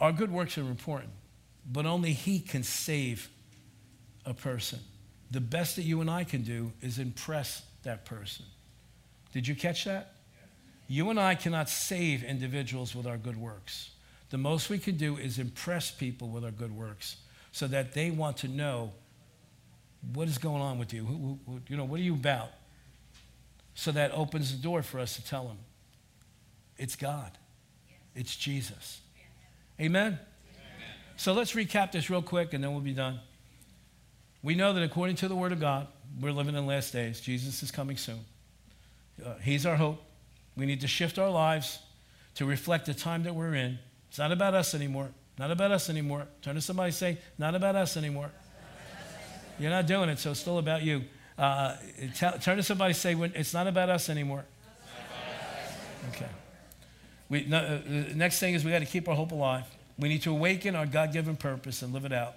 Our good works are important, but only He can save a person. The best that you and I can do is impress that person. Did you catch that? You and I cannot save individuals with our good works. The most we can do is impress people with our good works so that they want to know what is going on with you. Who, who, you know, what are you about? So that opens the door for us to tell them it's God, it's Jesus. Amen? Amen? So let's recap this real quick and then we'll be done. We know that according to the Word of God, we're living in the last days. Jesus is coming soon. Uh, he's our hope. We need to shift our lives to reflect the time that we're in it's not about us anymore. Not about us anymore. Turn to somebody say, not about us anymore. You're not doing it, so it's still about you. Uh, turn to somebody say, it's not about us anymore. Okay. We, no, uh, the next thing is we got to keep our hope alive. We need to awaken our God given purpose and live it out.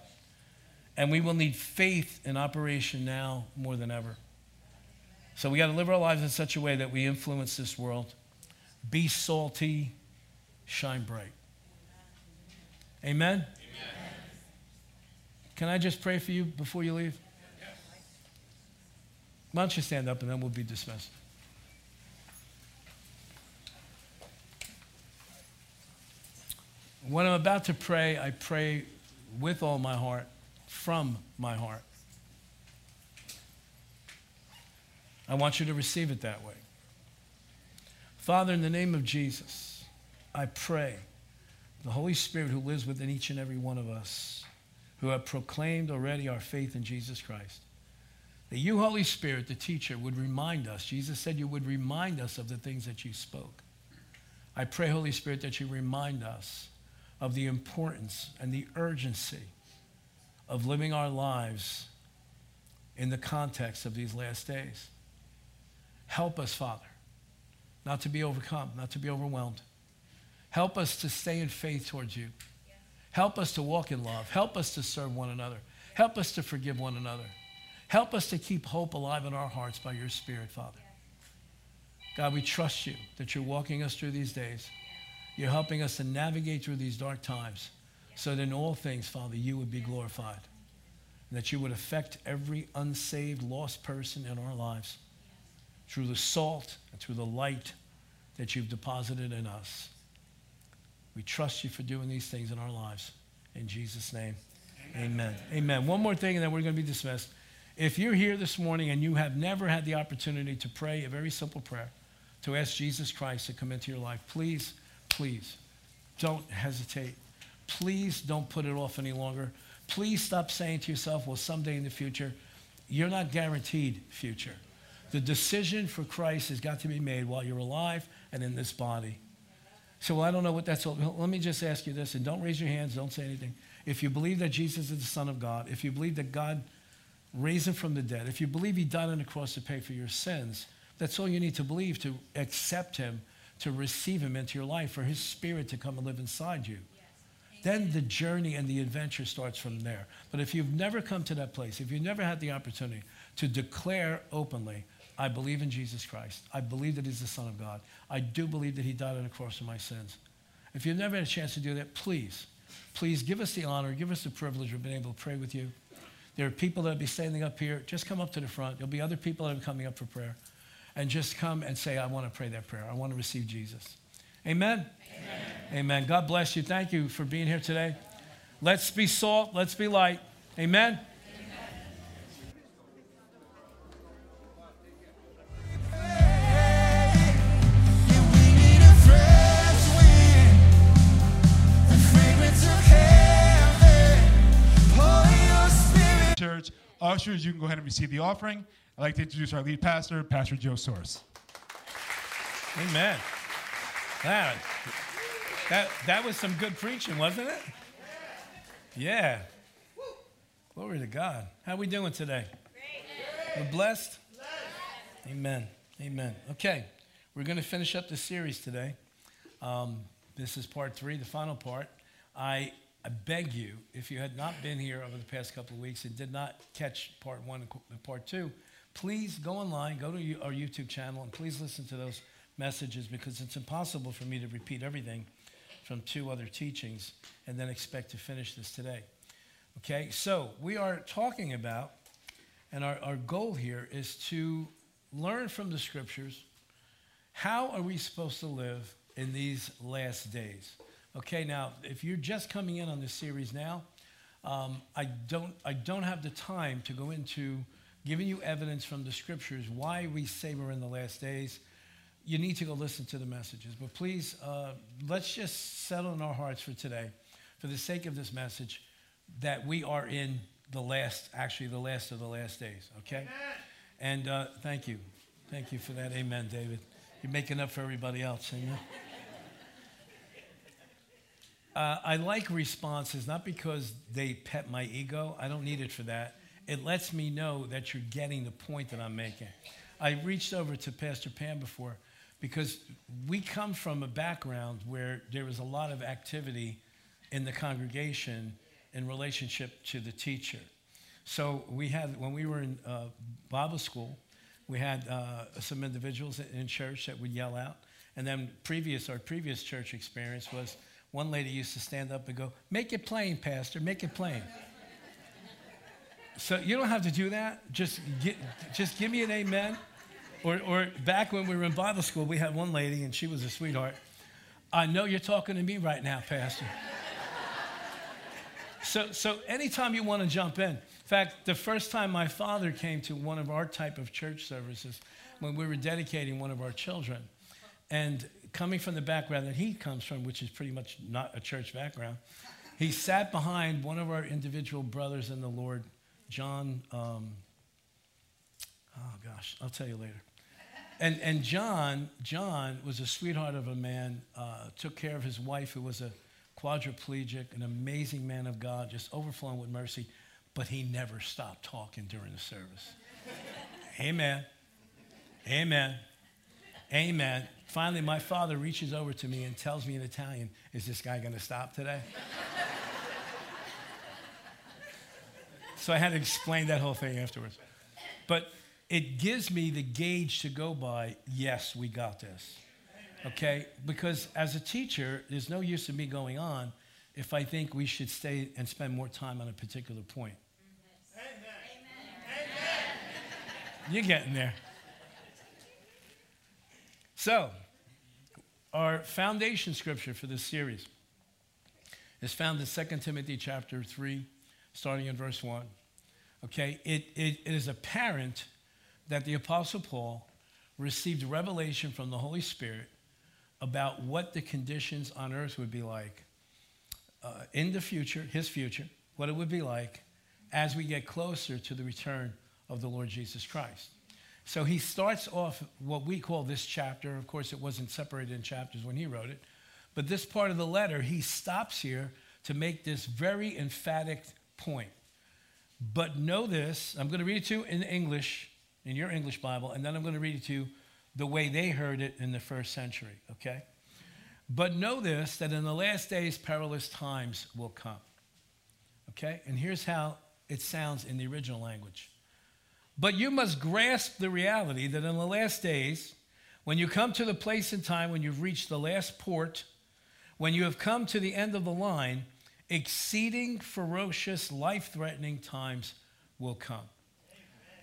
And we will need faith in operation now more than ever. So we got to live our lives in such a way that we influence this world. Be salty, shine bright. Amen? Amen? Can I just pray for you before you leave? Why don't you stand up and then we'll be dismissed. When I'm about to pray, I pray with all my heart, from my heart. I want you to receive it that way. Father, in the name of Jesus, I pray the Holy Spirit who lives within each and every one of us, who have proclaimed already our faith in Jesus Christ, that you, Holy Spirit, the teacher, would remind us. Jesus said you would remind us of the things that you spoke. I pray, Holy Spirit, that you remind us of the importance and the urgency of living our lives in the context of these last days. Help us, Father, not to be overcome, not to be overwhelmed. Help us to stay in faith towards you. Help us to walk in love. Help us to serve one another. Help us to forgive one another. Help us to keep hope alive in our hearts by your Spirit, Father. God, we trust you that you're walking us through these days. You're helping us to navigate through these dark times so that in all things, Father, you would be glorified. And that you would affect every unsaved, lost person in our lives through the salt and through the light that you've deposited in us. We trust you for doing these things in our lives. In Jesus' name, amen. Amen. amen. One more thing, and then we're going to be dismissed. If you're here this morning and you have never had the opportunity to pray a very simple prayer, to ask Jesus Christ to come into your life, please please don't hesitate. Please don't put it off any longer. Please stop saying to yourself, well, someday in the future, you're not guaranteed future. The decision for Christ has got to be made while you're alive and in this body. So, well, I don't know what that's all. Let me just ask you this, and don't raise your hands, don't say anything. If you believe that Jesus is the Son of God, if you believe that God raised him from the dead, if you believe he died on the cross to pay for your sins, that's all you need to believe to accept him to receive him into your life, for his spirit to come and live inside you. Yes. Then the journey and the adventure starts from there. But if you've never come to that place, if you've never had the opportunity to declare openly, I believe in Jesus Christ. I believe that he's the Son of God. I do believe that he died on the cross for my sins. If you've never had a chance to do that, please, please give us the honor, give us the privilege of being able to pray with you. There are people that will be standing up here. Just come up to the front. There'll be other people that are coming up for prayer and just come and say, I want to pray that prayer. I want to receive Jesus. Amen? Amen. Amen. God bless you. Thank you for being here today. Let's be salt. Let's be light. Amen. Church, ushers, you can go ahead and receive the offering. I'd like to introduce our lead pastor, Pastor Joe Sorce. Amen. That, that, that was some good preaching, wasn't it? Yeah. Glory to God. How we doing today? We're blessed? Amen. Amen. Okay. We're going to finish up the series today. Um, this is part three, the final part. I, I beg you, if you had not been here over the past couple of weeks and did not catch part one and part two, please go online, go to our YouTube channel, and please listen to those messages because it's impossible for me to repeat everything from two other teachings and then expect to finish this today. Okay, so we are talking about, and our, our goal here is to learn from the scriptures how are we supposed to live in these last days. Okay, now, if you're just coming in on this series now, um, I, don't, I don't have the time to go into giving you evidence from the scriptures why we say we're in the last days, you need to go listen to the messages. But please, uh, let's just settle in our hearts for today, for the sake of this message, that we are in the last, actually, the last of the last days, okay? Amen. And uh, thank you. Thank you for that. Amen, David. You're making up for everybody else, amen? Uh, I like responses, not because they pet my ego. I don't need it for that it lets me know that you're getting the point that I'm making. I reached over to Pastor Pam before because we come from a background where there was a lot of activity in the congregation in relationship to the teacher. So we had, when we were in uh, Bible school, we had uh, some individuals in church that would yell out. And then previous, our previous church experience was one lady used to stand up and go, make it plain, pastor, make it plain. so you don't have to do that. Just, get, just give me an amen. Or, or back when we were in Bible school, we had one lady, and she was a sweetheart. I know you're talking to me right now, pastor. so, so anytime you want to jump in, In fact, the first time my father came to one of our type of church services, when we were dedicating one of our children, and coming from the background that he comes from, which is pretty much not a church background, he sat behind one of our individual brothers in the Lord, John. Um, oh gosh, I'll tell you later. And, and John, John was a sweetheart of a man, uh, took care of his wife who was a quadriplegic, an amazing man of God, just overflowing with mercy but he never stopped talking during the service. Amen. Amen. Amen. Finally, my father reaches over to me and tells me in Italian, Is this guy going to stop today? so I had to explain that whole thing afterwards. But it gives me the gauge to go by yes, we got this. Okay? Because as a teacher, there's no use of me going on if I think we should stay and spend more time on a particular point. Amen. You're getting there. So, our foundation scripture for this series is found in 2 Timothy chapter 3, starting in verse 1. Okay, it, it, it is apparent that the Apostle Paul received revelation from the Holy Spirit about what the conditions on earth would be like uh, in the future, his future, what it would be like as we get closer to the return of the Lord Jesus Christ. So he starts off what we call this chapter. Of course, it wasn't separated in chapters when he wrote it. But this part of the letter, he stops here to make this very emphatic point. But know this, I'm going to read it to you in English, in your English Bible, and then I'm going to read it to you the way they heard it in the first century, okay? But know this that in the last days, perilous times will come. Okay? And here's how it sounds in the original language. But you must grasp the reality that in the last days, when you come to the place in time when you've reached the last port, when you have come to the end of the line, exceeding ferocious, life threatening times will come.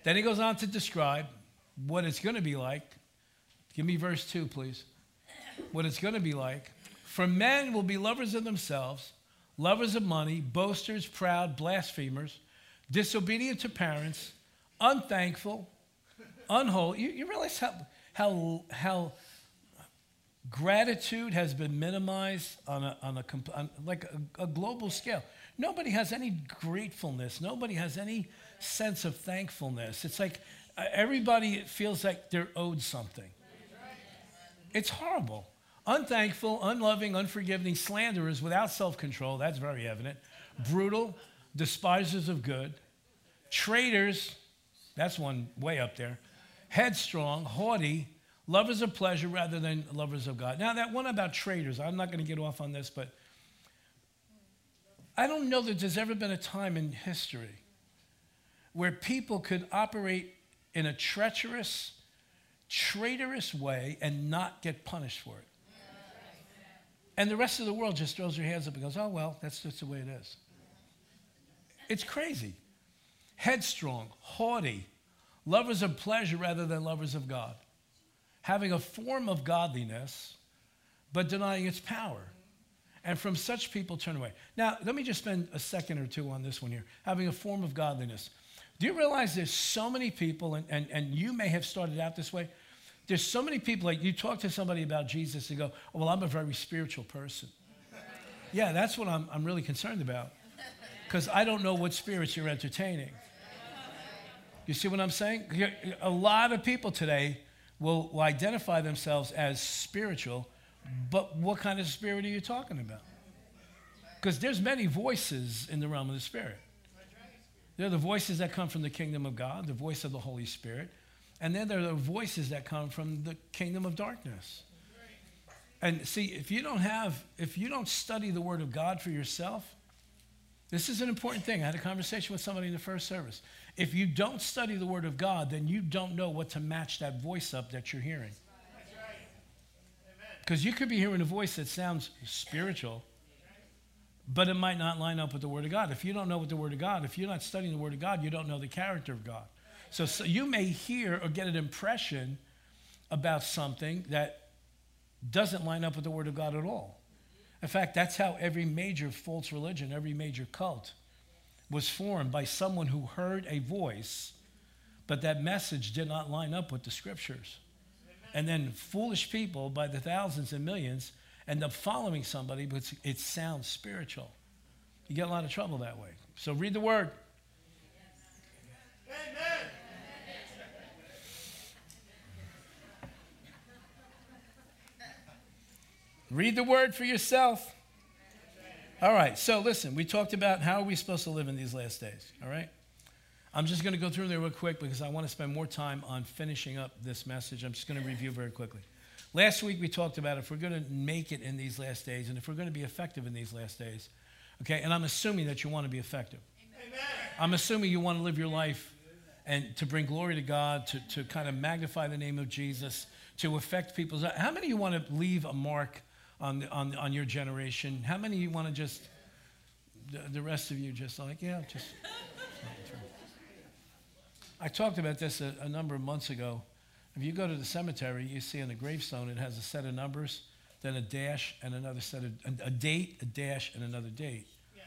Then he goes on to describe what it's going to be like. Give me verse 2, please what it's going to be like. For men will be lovers of themselves, lovers of money, boasters, proud, blasphemers, disobedient to parents, unthankful, unholy. You, you realize how, how, how gratitude has been minimized on a, on a on like a, a global scale. Nobody has any gratefulness. Nobody has any sense of thankfulness. It's like uh, everybody feels like they're owed something. It's horrible. Unthankful, unloving, unforgiving, slanderers, without self control, that's very evident. Brutal, despisers of good. Traitors, that's one way up there. Headstrong, haughty, lovers of pleasure rather than lovers of God. Now, that one about traitors, I'm not going to get off on this, but I don't know that there's ever been a time in history where people could operate in a treacherous, traitorous way and not get punished for it. And the rest of the world just throws their hands up and goes, oh, well, that's just the way it is. It's crazy. Headstrong, haughty, lovers of pleasure rather than lovers of God, having a form of godliness, but denying its power. And from such people turn away. Now, let me just spend a second or two on this one here. Having a form of godliness. Do you realize there's so many people, and, and, and you may have started out this way, there's so many people, like you talk to somebody about Jesus and go, oh, well, I'm a very spiritual person. Yeah, that's what I'm, I'm really concerned about. Because I don't know what spirits you're entertaining. You see what I'm saying? A lot of people today will, will identify themselves as spiritual, but what kind of spirit are you talking about? Because there's many voices in the realm of the spirit. There are the voices that come from the kingdom of God, the voice of the Holy Spirit. And then there are the voices that come from the kingdom of darkness. And see, if you don't have, if you don't study the word of God for yourself, This is an important thing. I had a conversation with somebody in the first service. If you don't study the Word of God, then you don't know what to match that voice up that you're hearing. Because you could be hearing a voice that sounds spiritual, but it might not line up with the Word of God. If you don't know what the Word of God, if you're not studying the Word of God, you don't know the character of God. So, so you may hear or get an impression about something that doesn't line up with the Word of God at all. In fact, that's how every major false religion, every major cult was formed by someone who heard a voice, but that message did not line up with the scriptures. And then foolish people by the thousands and millions end up following somebody, but it sounds spiritual. You get a lot of trouble that way. So read the word. Amen. Read the word for yourself. All right, so listen, we talked about how are we supposed to live in these last days, all right? I'm just going to go through there real quick because I want to spend more time on finishing up this message. I'm just going to review very quickly. Last week we talked about if we're going to make it in these last days and if we're going to be effective in these last days, okay, and I'm assuming that you want to be effective. Amen. I'm assuming you want to live your life and to bring glory to God, to, to kind of magnify the name of Jesus, to affect people's. How many of you want to leave a mark on, the, on, on your generation. How many of you want to just, the, the rest of you just like, yeah, just. I talked about this a, a, number of months ago. If you go to the cemetery, you see on the gravestone it has a set of numbers, then a dash, and another set of a, a date, a dash, and another date. Yeah.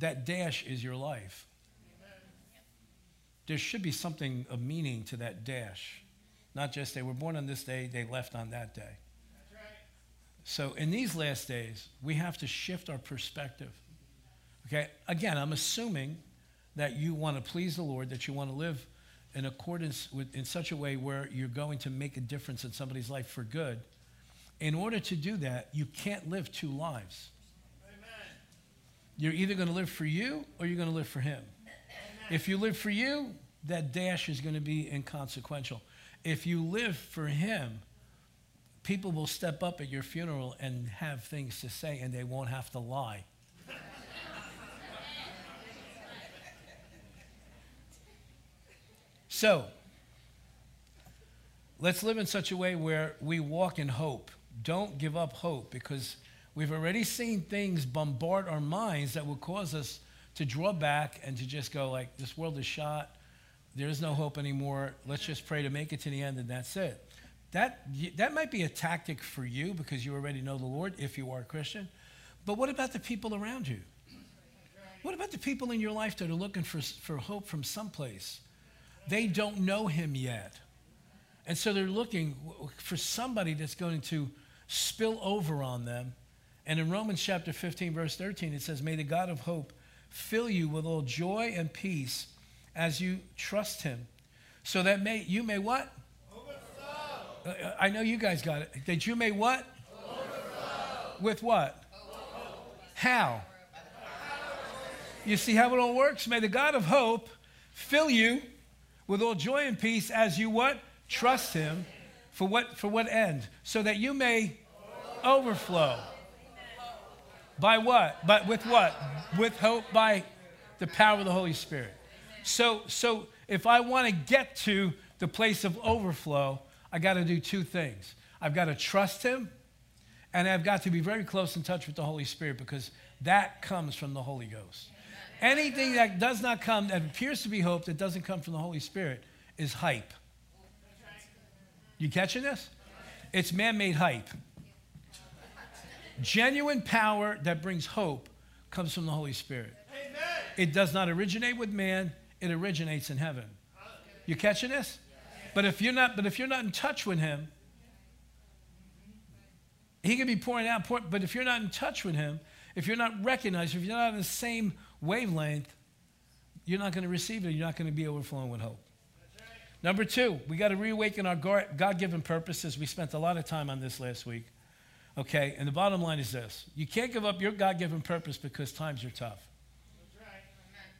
That dash is your life. Amen. There should be something of meaning to that dash, not just they were born on this day, they left on that day. So in these last days, we have to shift our perspective. Okay? Again, I'm assuming that you want to please the Lord, that you want to live in accordance with in such a way where you're going to make a difference in somebody's life for good. In order to do that, you can't live two lives. Amen. You're either going to live for you or you're going to live for him. Amen. If you live for you, that dash is going to be inconsequential. If you live for him, people will step up at your funeral and have things to say and they won't have to lie. so, let's live in such a way where we walk in hope. Don't give up hope because we've already seen things bombard our minds that will cause us to draw back and to just go like this world is shot there is no hope anymore let's just pray to make it to the end and that's it that, that might be a tactic for you because you already know the Lord if you are a Christian. But what about the people around you? What about the people in your life that are looking for, for hope from someplace? They don't know Him yet. And so they're looking for somebody that's going to spill over on them. And in Romans chapter 15, verse 13, it says, May the God of hope fill you with all joy and peace as you trust Him, so that may, you may what? Uh, I know you guys got it. That you may what? Overflow. With what? How? You see how it all works? May the God of hope fill you with all joy and peace as you what? Trust him. For what for what end? So that you may overflow. By what? But with what? With hope by the power of the Holy Spirit. So so if I want to get to the place of overflow, I got to do two things. I've got to trust Him, and I've got to be very close in touch with the Holy Spirit because that comes from the Holy Ghost. Anything that does not come, that appears to be hope, that doesn't come from the Holy Spirit, is hype. You catching this? It's man made hype. Genuine power that brings hope comes from the Holy Spirit. It does not originate with man, it originates in heaven. You catching this? But if you're not, but if you're not in touch with him, he can be pouring out, pour, but if you're not in touch with him, if you're not recognized, if you're not on the same wavelength, you're not going to receive it. You're not going to be overflowing with hope. Number two, we got to reawaken our God given purposes. We spent a lot of time on this last week. Okay, and the bottom line is this you can't give up your God given purpose because times are tough.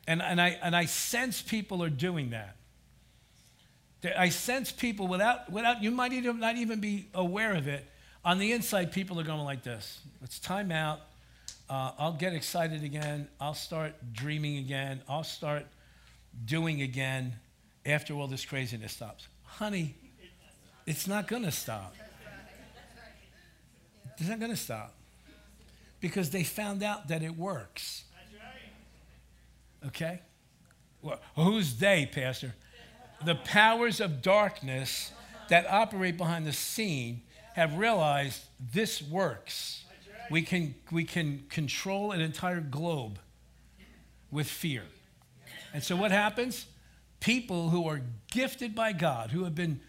And, and, I, and I sense people are doing that. I sense people without, without you might even, not even be aware of it. On the inside, people are going like this. It's time out. Uh, I'll get excited again. I'll start dreaming again. I'll start doing again after all this craziness stops. Honey, it's not going to stop. It's not going to stop because they found out that it works. Okay? Well, who's they, Pastor? The powers of darkness that operate behind the scene have realized this works. We can, we can control an entire globe with fear. And so what happens? People who are gifted by God, who have been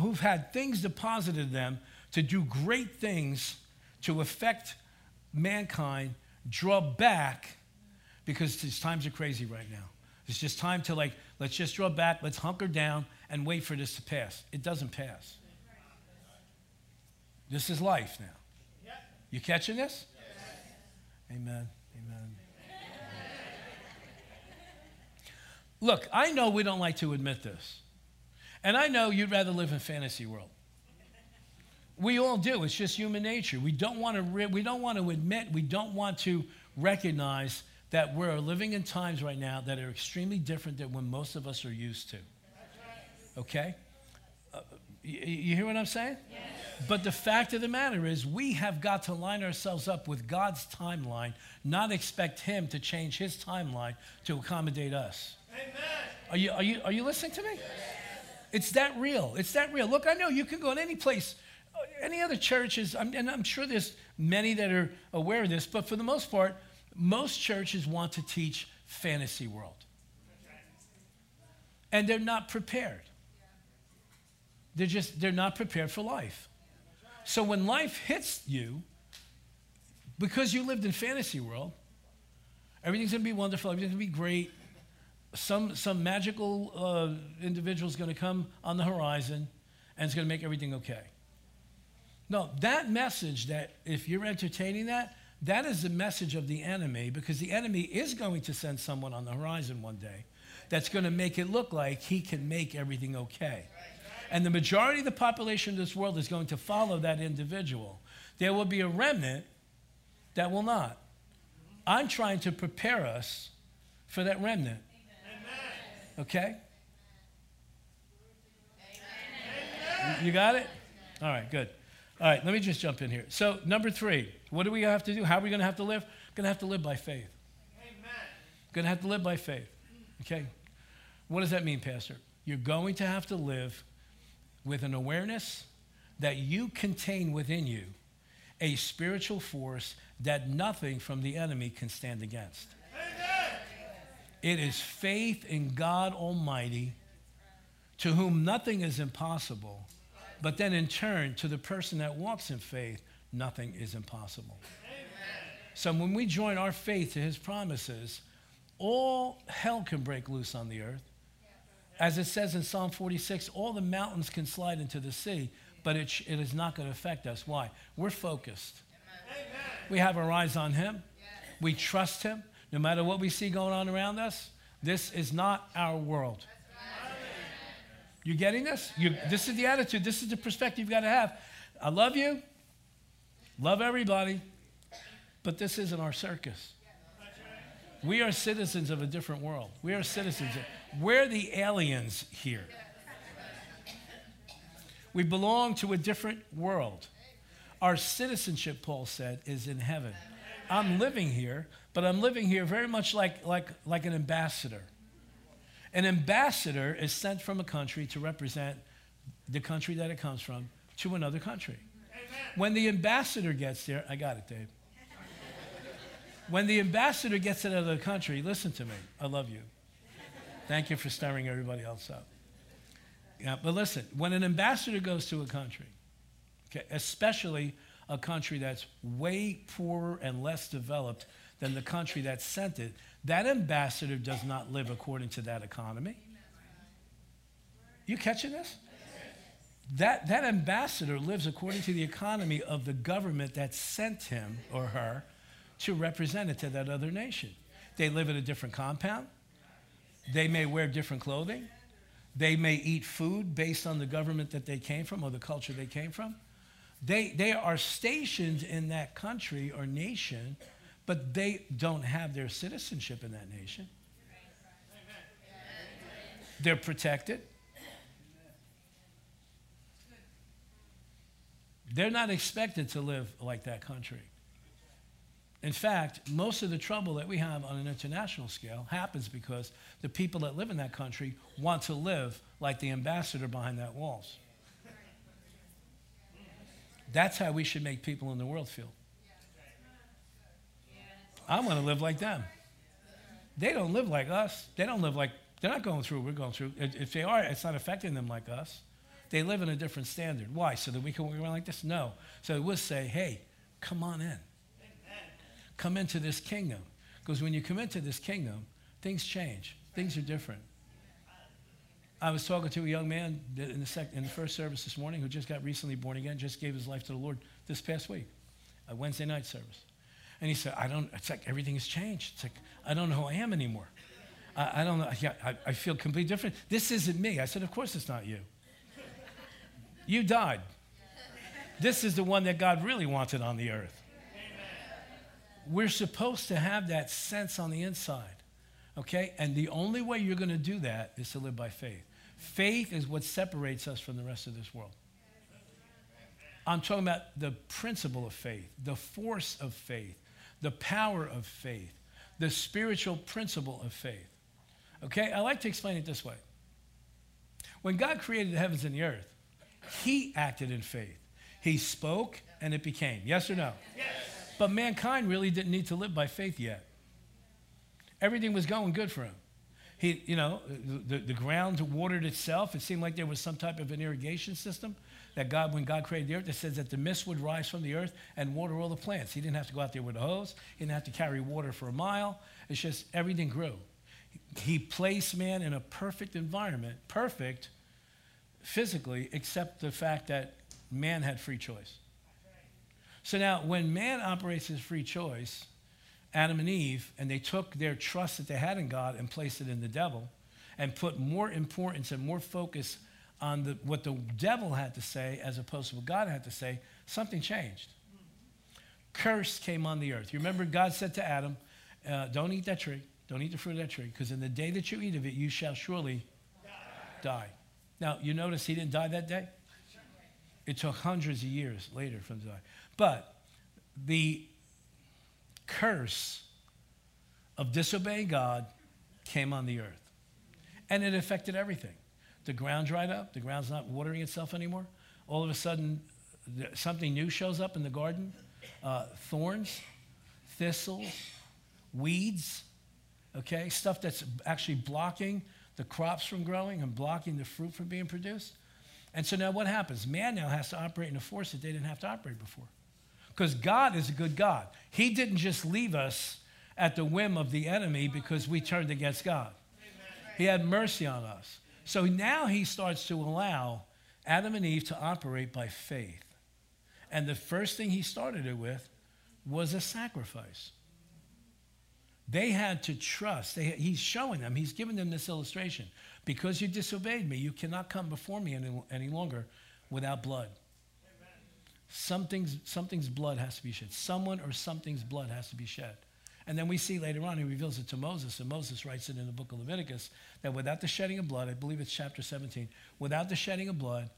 who've had things deposited in them to do great things to affect mankind, draw back because these times are crazy right now. It's just time to like, let's just draw back, let's hunker down and wait for this to pass. It doesn't pass. This is life now. You catching this? Amen. Amen. Look, I know we don't like to admit this. And I know you'd rather live in fantasy world. We all do. It's just human nature. We don't want to re- we don't want to admit, we don't want to recognize that we're living in times right now that are extremely different than when most of us are used to. Okay? Uh, you, you, hear what I'm saying? Yes. But the fact of the matter is, we have got to line ourselves up with God's timeline, not expect Him to change His timeline to accommodate us. Amen. Are you, are you, are you listening to me? Yes. It's that real. It's that real. Look, I know you can go in any place, uh, any other churches, and I'm sure there's many that are aware of this, but for the most part, most churches want to teach fantasy world. And they're not prepared. They're just, they're not prepared for life. So when life hits you, because you lived in fantasy world, everything's going to be wonderful, everything's going to be great. Some, some magical uh, individual is going to come on the horizon and it's going to make everything okay. No, that message that if you're entertaining that, that is the message of the enemy because the enemy is going to send someone on the horizon one day that's going to make it look like he can make everything okay. And the majority of the population of this world is going to follow that individual. There will be a remnant that will not. I'm trying to prepare us for that remnant. Okay? You got it? All right, good. All right, let me just jump in here. So, number three, what do we have to do? How are we going to have to live? Going to have to live by faith. Amen. Going to have to live by faith. Okay? What does that mean, Pastor? You're going to have to live with an awareness that you contain within you a spiritual force that nothing from the enemy can stand against. Amen. It is faith in God Almighty, to whom nothing is impossible but then in turn, to the person that walks in faith, nothing is impossible. Amen. So when we join our faith to his promises, all hell can break loose on the earth. As it says in Psalm 46, all the mountains can slide into the sea, but it, it is not going to affect us. Why? We're focused. Amen. We have our eyes on him. We trust him. No matter what we see going on around us, this is not our world. You getting this? You, this is the attitude. This is the perspective you've got to have. I love you. Love everybody. But this isn't our circus. We are citizens of a different world. We are citizens. We're the aliens here. We belong to a different world. Our citizenship, Paul said, is in heaven. I'm living here, but I'm living here very much like, like, like an ambassador. An ambassador is sent from a country to represent the country that it comes from to another country. Amen. When the ambassador gets there, I got it, Dave. when the ambassador gets to another country, listen to me. I love you. Thank you for stirring everybody else up. Yeah, but listen, when an ambassador goes to a country, okay, especially a country that's way poorer and less developed than the country that sent it, that ambassador does not live according to that economy. You catching this? That, that ambassador lives according to the economy of the government that sent him or her to represent it to that other nation. They live in a different compound. They may wear different clothing. They may eat food based on the government that they came from or the culture they came from. They, they are stationed in that country or nation but they don't have their citizenship in that nation. They're protected. They're not expected to live like that country. In fact, most of the trouble that we have on an international scale happens because the people that live in that country want to live like the ambassador behind that walls. That's how we should make people in the world feel. I want to live like them. They don't live like us. They don't live like, they're not going through what we're going through. If they are, it's not affecting them like us. They live in a different standard. Why? So that we can walk around like this? No. So we'll say, hey, come on in. Come into this kingdom. Because when you come into this kingdom, things change. Things are different. I was talking to a young man in the, sec- in the first service this morning who just got recently born again, just gave his life to the Lord this past week, a Wednesday night service. And he said, I don't, it's like everything has changed. It's like, I don't know who I am anymore. I, I don't know, I, I feel completely different. This isn't me. I said, Of course it's not you. You died. This is the one that God really wanted on the earth. We're supposed to have that sense on the inside, okay? And the only way you're going to do that is to live by faith. Faith is what separates us from the rest of this world. I'm talking about the principle of faith, the force of faith, the power of faith, the spiritual principle of faith. Okay? I like to explain it this way. When God created the heavens and the earth, he acted in faith. He spoke and it became. Yes or no? Yes. But mankind really didn't need to live by faith yet. Everything was going good for him. He, you know, the, the ground watered itself. It seemed like there was some type of an irrigation system that God, when God created the earth, it says that the mist would rise from the earth and water all the plants. He didn't have to go out there with a hose. He didn't have to carry water for a mile. It's just everything grew. He placed man in a perfect environment, perfect physically, except the fact that man had free choice. So now, when man operates his free choice, Adam and Eve, and they took their trust that they had in God and placed it in the devil, and put more importance and more focus on the, what the devil had to say as opposed to what God had to say, something changed. Curse came on the earth. You remember God said to Adam, uh, Don't eat that tree. Don't eat the fruit of that tree, because in the day that you eat of it, you shall surely die. die. Now, you notice he didn't die that day? It took hundreds of years later for him to die. But the curse of disobeying God came on the earth. And it affected everything. The ground dried up, the ground's not watering itself anymore. All of a sudden, something new shows up in the garden uh, thorns, thistles, weeds, okay? Stuff that's actually blocking the crops from growing and blocking the fruit from being produced. And so now what happens? Man now has to operate in a force that they didn't have to operate before. Because God is a good God. He didn't just leave us at the whim of the enemy because we turned against God. He had mercy on us. So now he starts to allow Adam and Eve to operate by faith. And the first thing he started it with was a sacrifice. They had to trust. They, he's showing them, he's giving them this illustration. Because you disobeyed me, you cannot come before me any, any longer without blood. Something's, something's blood has to be shed. Someone or something's blood has to be shed. And then we see later on, he reveals it to Moses, and Moses writes it in the book of Leviticus that without the shedding of blood, I believe it's chapter 17, without the shedding of blood,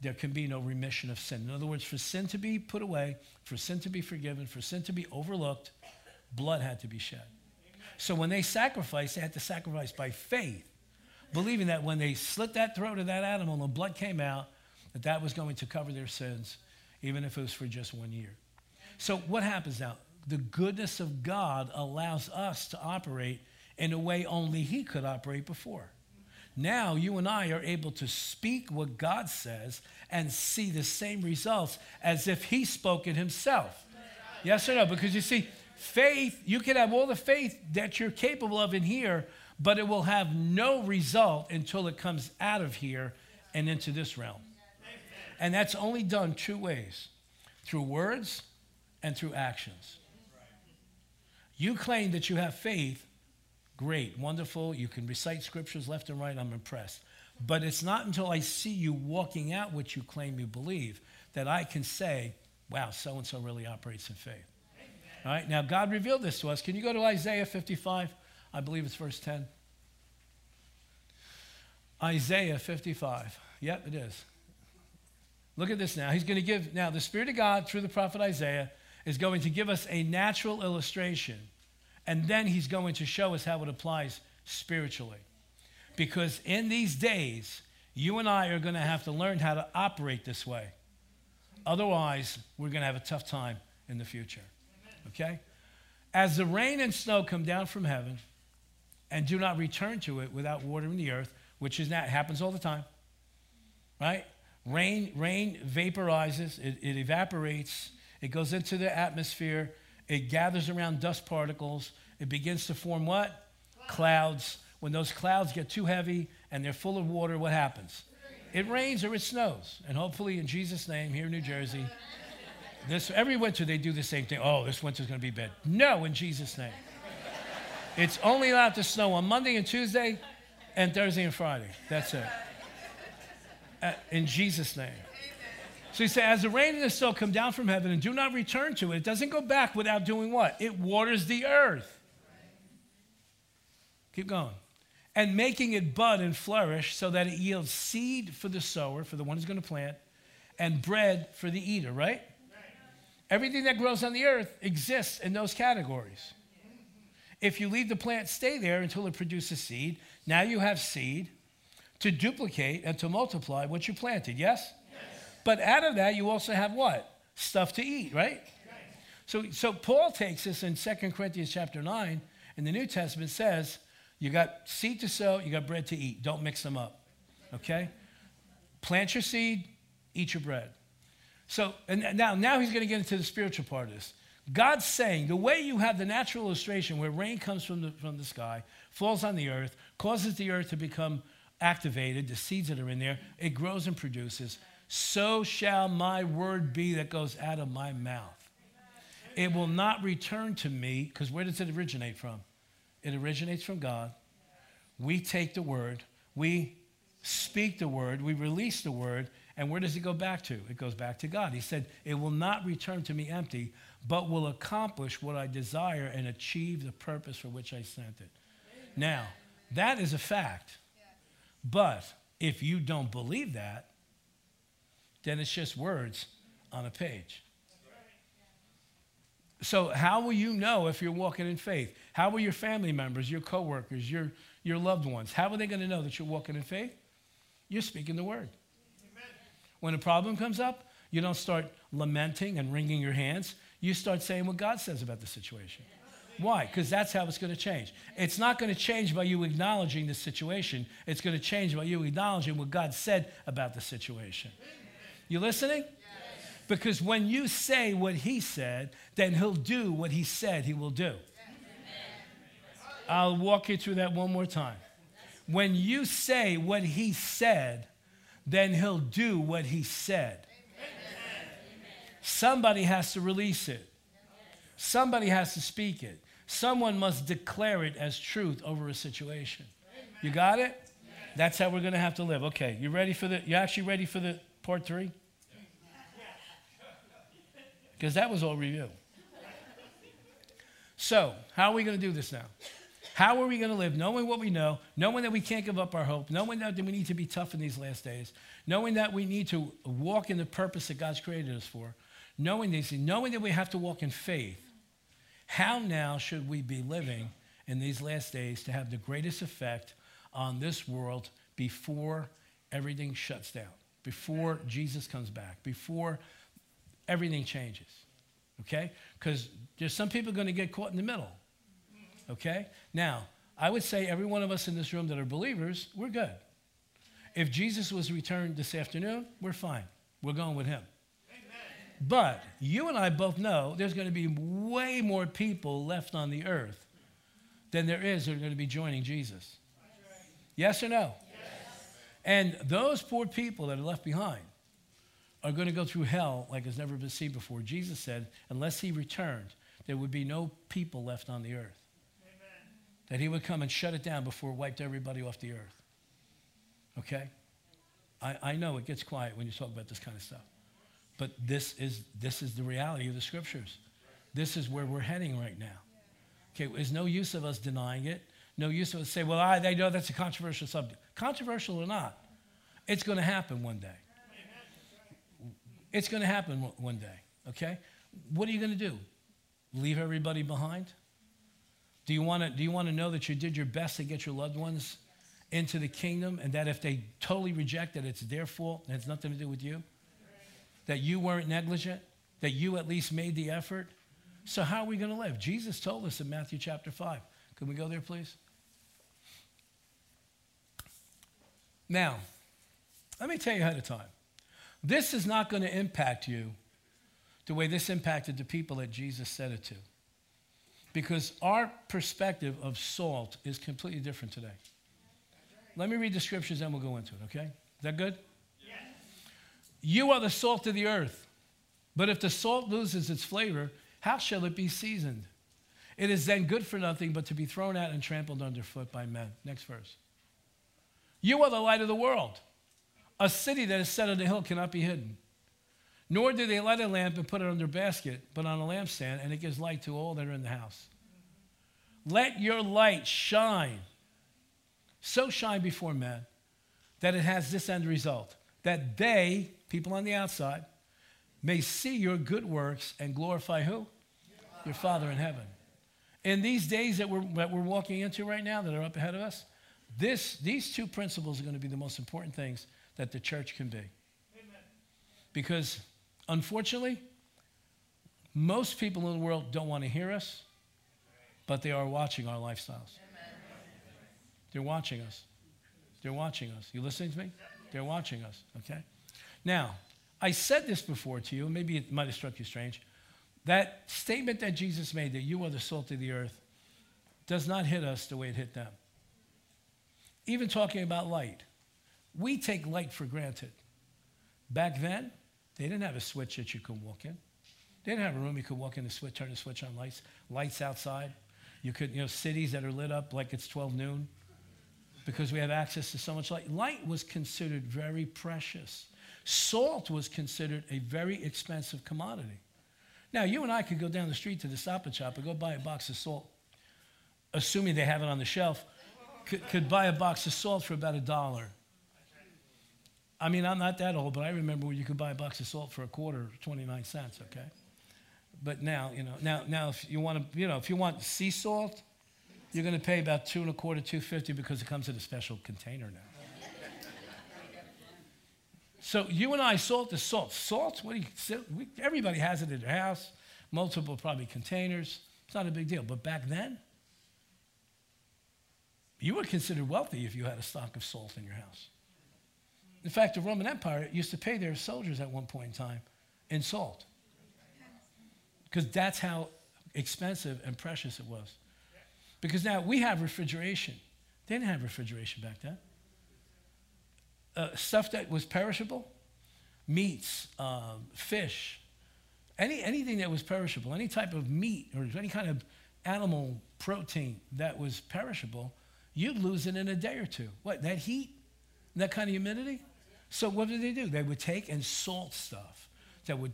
there can be no remission of sin. In other words, for sin to be put away, for sin to be forgiven, for sin to be overlooked, blood had to be shed. So when they sacrificed, they had to sacrifice by faith, believing that when they slit that throat of that animal and blood came out, that that was going to cover their sins, even if it was for just one year. So what happens now? The goodness of God allows us to operate in a way only He could operate before. Now you and I are able to speak what God says and see the same results as if He spoke it Himself. Yes or no? Because you see, Faith, you can have all the faith that you're capable of in here, but it will have no result until it comes out of here and into this realm. And that's only done two ways through words and through actions. You claim that you have faith, great, wonderful. You can recite scriptures left and right, I'm impressed. But it's not until I see you walking out what you claim you believe that I can say, wow, so and so really operates in faith. All right, now God revealed this to us. Can you go to Isaiah 55? I believe it's verse 10. Isaiah 55. Yep, it is. Look at this now. He's going to give, now, the Spirit of God through the prophet Isaiah is going to give us a natural illustration, and then he's going to show us how it applies spiritually. Because in these days, you and I are going to have to learn how to operate this way. Otherwise, we're going to have a tough time in the future. Okay? As the rain and snow come down from heaven and do not return to it without watering the earth, which is that happens all the time, right? Rain, rain vaporizes, it, it evaporates, it goes into the atmosphere, it gathers around dust particles, it begins to form what? Clouds. When those clouds get too heavy and they're full of water, what happens? It rains or it snows. And hopefully, in Jesus' name, here in New Jersey, this every winter they do the same thing. Oh, this winter's going to be bad. No, in Jesus' name. It's only allowed to snow on Monday and Tuesday and Thursday and Friday. That's it. In Jesus' name. So he said, as the rain and the snow come down from heaven and do not return to it, it doesn't go back without doing what? It waters the earth. Keep going. And making it bud and flourish so that it yields seed for the sower, for the one who's going to plant, and bread for the eater, right? Everything that grows on the earth exists in those categories. If you leave the plant stay there until it produces seed, now you have seed to duplicate and to multiply what you planted, yes? yes? But out of that, you also have what? Stuff to eat, right? So, so Paul takes this in 2 Corinthians chapter 9 in the New Testament says, you got seed to sow, you got bread to eat. Don't mix them up. Okay? Plant your seed, eat your bread. So, and now, now he's going to get into the spiritual part of this. God's saying the way you have the natural illustration where rain comes from the, from the sky, falls on the earth, causes the earth to become activated, the seeds that are in there, it grows and produces. So shall my word be that goes out of my mouth. It will not return to me, because where does it originate from? It originates from God. We take the word, we speak the word, we release the word, and where does it go back to? It goes back to God. He said, It will not return to me empty, but will accomplish what I desire and achieve the purpose for which I sent it. Now, that is a fact. But if you don't believe that, then it's just words on a page. So, how will you know if you're walking in faith? How will your family members, your coworkers, your, your loved ones, how are they going to know that you're walking in faith? You're speaking the word. Amen. When a problem comes up, you don't start lamenting and wringing your hands. You start saying what God says about the situation. Why? Because that's how it's going to change. It's not going to change by you acknowledging the situation. It's going to change by you acknowledging what God said about the situation. You listening? Because when you say what he said, then he'll do what he said he will do. I'll walk you through that one more time. When you say what he said, then he'll do what he said. Somebody has to release it. Somebody has to speak it. Someone must declare it as truth over a situation. You got it? That's how we're going to have to live. Okay, you ready for the you actually ready for the part 3? Because that was all review. So, how are we going to do this now? How are we going to live knowing what we know, knowing that we can't give up our hope, knowing that we need to be tough in these last days, knowing that we need to walk in the purpose that God's created us for, knowing these things, knowing that we have to walk in faith, how now should we be living in these last days to have the greatest effect on this world before everything shuts down, before Jesus comes back, before everything changes? Okay? Because there's some people going to get caught in the middle. Okay? Now, I would say every one of us in this room that are believers, we're good. If Jesus was returned this afternoon, we're fine. We're going with him. But you and I both know there's going to be way more people left on the earth than there is that are going to be joining Jesus. Yes or no? Yes. And those poor people that are left behind are going to go through hell like it's never been seen before. Jesus said, unless he returned, there would be no people left on the earth. Amen. That he would come and shut it down before it wiped everybody off the earth. Okay? I, I know it gets quiet when you talk about this kind of stuff. But this is, this is the reality of the scriptures. This is where we're heading right now. Okay, there's no use of us denying it. No use of us say, well, I, they know that's a controversial subject. Controversial or not, it's going to happen one day. It's going to happen one day, okay? What are you going to do? Leave everybody behind? Do you want to do you want to know that you did your best to get your loved ones into the kingdom and that if they totally reject it, it's their fault and it has nothing to do with you? That you weren't negligent? That you at least made the effort? So how are we going to live? Jesus told us in Matthew chapter 5. Can we go there, please? Now, let me tell you ahead of time. This is not going to impact you the way this impacted the people that Jesus said it to. Because our perspective of salt is completely different today. Let me read the scriptures and we'll go into it, okay? Is that good? You are the salt of the earth. But if the salt loses its flavor, how shall it be seasoned? It is then good for nothing but to be thrown out and trampled underfoot by men. Next verse. You are the light of the world. A city that is set on a hill cannot be hidden. Nor do they light a lamp and put it under a basket, but on a lampstand, and it gives light to all that are in the house. Let your light shine, so shine before men, that it has this end result that they, people on the outside, may see your good works and glorify who? Your Father in heaven. In these days that we're, that we're walking into right now, that are up ahead of us, this, these two principles are going to be the most important things that the church can be. Amen. Because unfortunately, most people in the world don't want to hear us, but they are watching our lifestyles. Amen. They're watching us. They're watching us. You listening to me? They're watching us, okay? Now, I said this before to you, maybe it might have struck you strange. That statement that Jesus made, that you are the salt of the earth, does not hit us the way it hit them. Even talking about light. We take light for granted. Back then, they didn't have a switch that you could walk in. They didn't have a room you could walk in and switch, turn the switch on lights, lights outside. You could, you know, cities that are lit up like it's 12 noon because we have access to so much light. Light was considered very precious. Salt was considered a very expensive commodity. Now, you and I could go down the street to the Stop and Shop and go buy a box of salt, assuming they have it on the shelf, could, could buy a box of salt for about a dollar. I mean, I'm not that old, but I remember when you could buy a box of salt for a quarter, 29 cents, okay? But now, you know, now, now if you want to, you know, if you want sea salt, you're going to pay about two and a quarter, 250 because it comes in a special container now. So you and I, salt is salt. Salt, what do you, we, everybody has it in their house, multiple probably containers. It's not a big deal. But back then, you were considered wealthy if you had a stock of salt in your house. In fact, the Roman Empire used to pay their soldiers at one point in time in salt. Because that's how expensive and precious it was. Because now we have refrigeration. They didn't have refrigeration back then. Uh, stuff that was perishable, meats, um, fish, any, anything that was perishable, any type of meat or any kind of animal protein that was perishable, you'd lose it in a day or two. What, that heat? That kind of humidity? So what did they do? They would take and salt stuff that would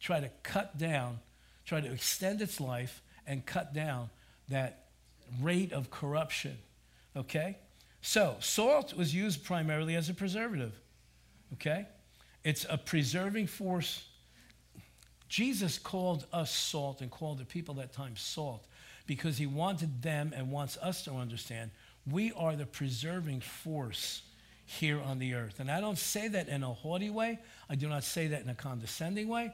try to cut down, try to extend its life and cut down that rate of corruption. Okay? So salt was used primarily as a preservative. Okay? It's a preserving force. Jesus called us salt and called the people that time salt because he wanted them and wants us to understand we are the preserving force here on the earth. And I don't say that in a haughty way, I do not say that in a condescending way.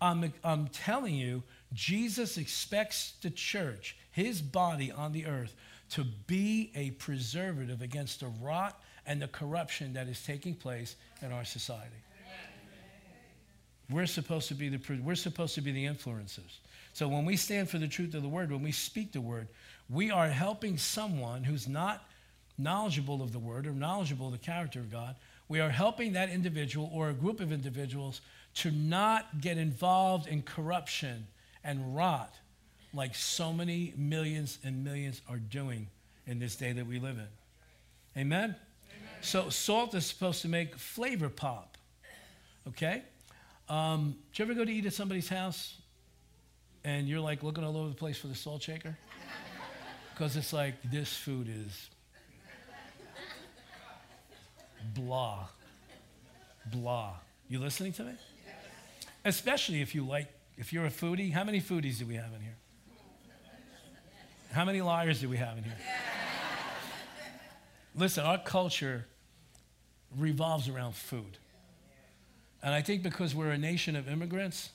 I'm, I'm telling you, Jesus expects the church, his body on the earth, to be a preservative against the rot and the corruption that is taking place in our society. We're supposed to be the we're supposed to be the influencers. So when we stand for the truth of the word, when we speak the word, we are helping someone who's not knowledgeable of the word or knowledgeable of the character of God, we are helping that individual or a group of individuals to not get involved in corruption and rot like so many millions and millions are doing in this day that we live in. Amen? Amen. So, salt is supposed to make flavor pop. Okay? Um, did you ever go to eat at somebody's house and you're like looking all over the place for the salt shaker? Because it's like, this food is blah, blah. You listening to me? Especially if you like, if you're a foodie. How many foodies do we have in here? How many liars do we have in here? Listen, our culture revolves around food. And I think because we're a nation of immigrants,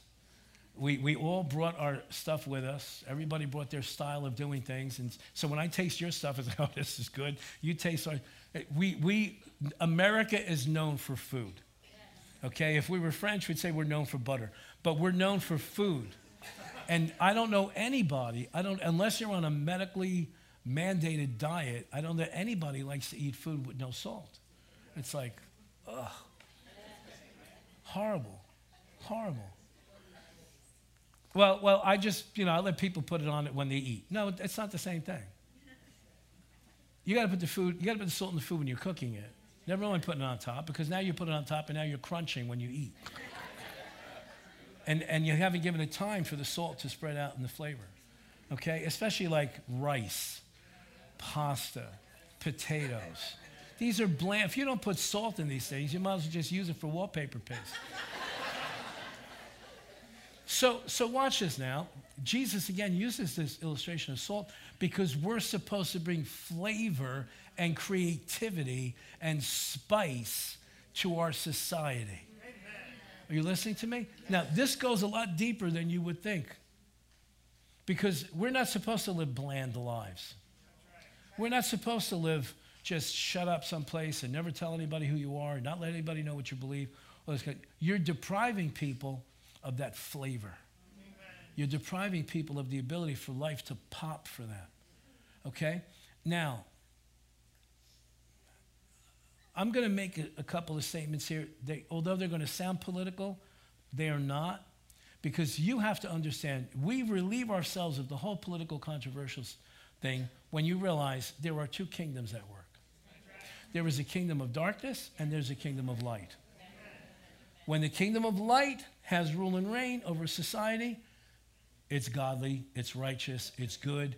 we, we all brought our stuff with us. Everybody brought their style of doing things. And so when I taste your stuff, it's like, oh, this is good. You taste our. We, we, America is known for food. Okay? If we were French, we'd say we're known for butter. But we're known for food. And I don't know anybody, I don't, unless you're on a medically mandated diet, I don't know anybody likes to eat food with no salt. It's like, ugh. Horrible. Horrible. Well, well, I just, you know, I let people put it on it when they eat. No, it's not the same thing. You got to put the food, you got to put the salt in the food when you're cooking it. Never only putting it on top because now you put it on top and now you're crunching when you eat. And, and you haven't given it time for the salt to spread out in the flavor. Okay? Especially like rice, pasta, potatoes. These are bland. If you don't put salt in these things, you might as well just use it for wallpaper paste. so, so watch this now. Jesus again uses this illustration of salt because we're supposed to bring flavor and creativity and spice to our society. Are you listening to me? Now, this goes a lot deeper than you would think because we're not supposed to live bland lives. We're not supposed to live just shut up someplace and never tell anybody who you are, not let anybody know what you believe. You're depriving people of that flavor. You're depriving people of the ability for life to pop for them. Okay? Now, I'm going to make a, a, couple of statements here. They, although they're going to sound political, they are not. Because you have to understand, we relieve ourselves of the whole political controversial thing when you realize there are two kingdoms at work. There is a kingdom of darkness and there's a kingdom of light. When the kingdom of light has rule and reign over society, it's godly, it's righteous, it's good.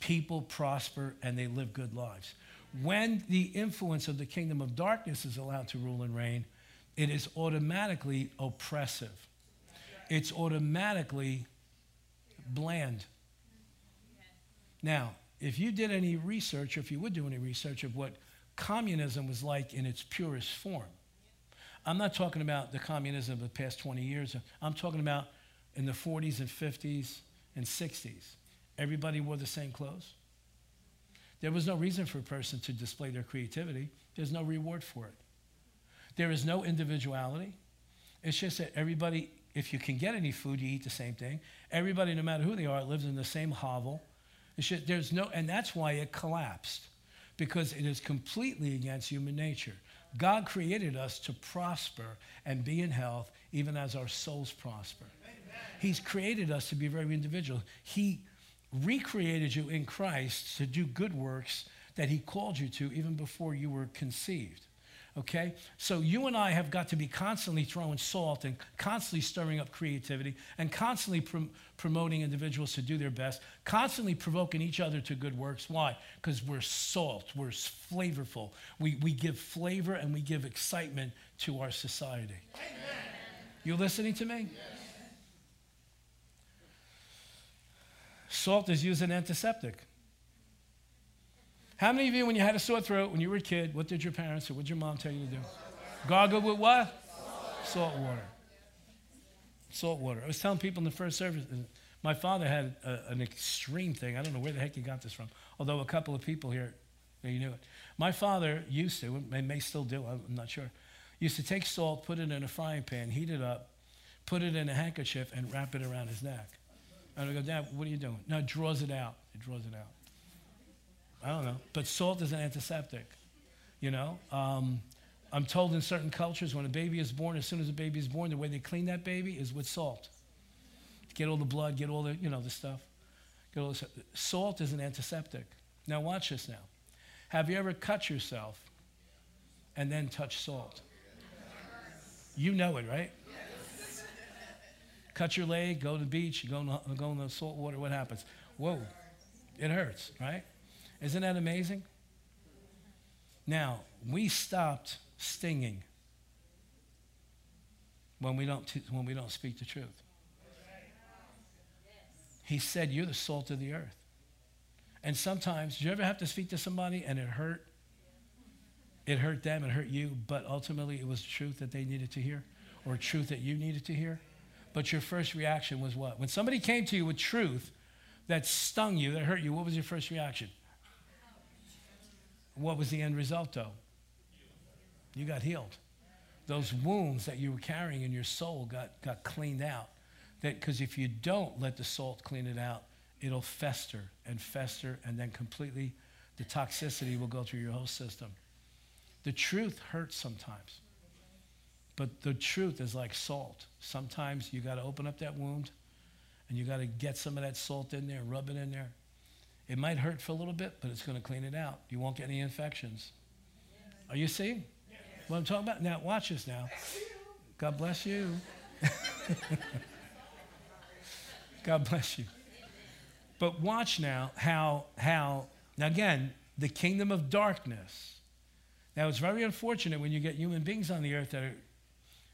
People prosper and they live good lives. When the influence of the kingdom of darkness is allowed to rule and reign, it is automatically oppressive. It's automatically bland. Now, if you did any research, or if you would do any research of what communism was like in its purest form, I'm not talking about the communism of the past 20 years. I'm talking about in the 40s and 50s and 60s. Everybody wore the same clothes. There was no reason for a person to display their creativity. There's no reward for it. There is no individuality. It's just that everybody, if you can get any food, you eat the same thing. Everybody, no matter who they are, lives in the same hovel. Just, there's no, and that's why it collapsed, because it is completely against human nature. God created us to prosper and be in health, even as our souls prosper. He's created us to be very individual. He recreated you in Christ to do good works that he called you to even before you were conceived. Okay? So you and I have got to be constantly throwing salt and constantly stirring up creativity and constantly prom- promoting individuals to do their best, constantly provoking each other to good works. Why? Because we're salt, we're flavorful. We, we give flavor and we give excitement to our society. Amen. You listening to me? Yes. Salt is used as an antiseptic. How many of you, when you had a sore throat, when you were a kid, what did your parents or what did your mom tell you to do? Gargle with what? Salt water. Salt water. I was telling people in the first service, my father had a, an extreme thing. I don't know where the heck he got this from, although a couple of people here, you knew it. My father used to, and may still do, I'm not sure, used to take salt, put it in a frying pan, heat it up, put it in a handkerchief, and wrap it around his neck. And I go, Dad, what are you doing? No, it draws it out. It draws it out. I don't know. But salt is an antiseptic. You know? Um, I'm told in certain cultures when a baby is born, as soon as a baby is born, the way they clean that baby is with salt. Get all the blood, get all the, you know, the stuff. Get all the, salt is an antiseptic. Now watch this now. Have you ever cut yourself and then touch salt? You know it, right? Cut your leg, go to the beach, you go in the, go in the salt water, what happens? Whoa, it hurts, right? Isn't that amazing? Now, we stopped stinging when we don't, t- when we don't speak the truth. He said, You're the salt of the earth. And sometimes, do you ever have to speak to somebody and it hurt? It hurt them, it hurt you, but ultimately it was truth that they needed to hear or truth that you needed to hear. But your first reaction was what? When somebody came to you with truth that stung you, that hurt you, what was your first reaction? What was the end result, though? You got healed. Those wounds that you were carrying in your soul got, got cleaned out. Because if you don't let the salt clean it out, it'll fester and fester, and then completely the toxicity will go through your whole system. The truth hurts sometimes. But the truth is like salt. Sometimes you got to open up that wound and you got to get some of that salt in there, rub it in there. It might hurt for a little bit, but it's going to clean it out. You won't get any infections. Are you seeing what I'm talking about? Now, watch this now. God bless you. God bless you. But watch now how, how, now again, the kingdom of darkness. Now, it's very unfortunate when you get human beings on the earth that are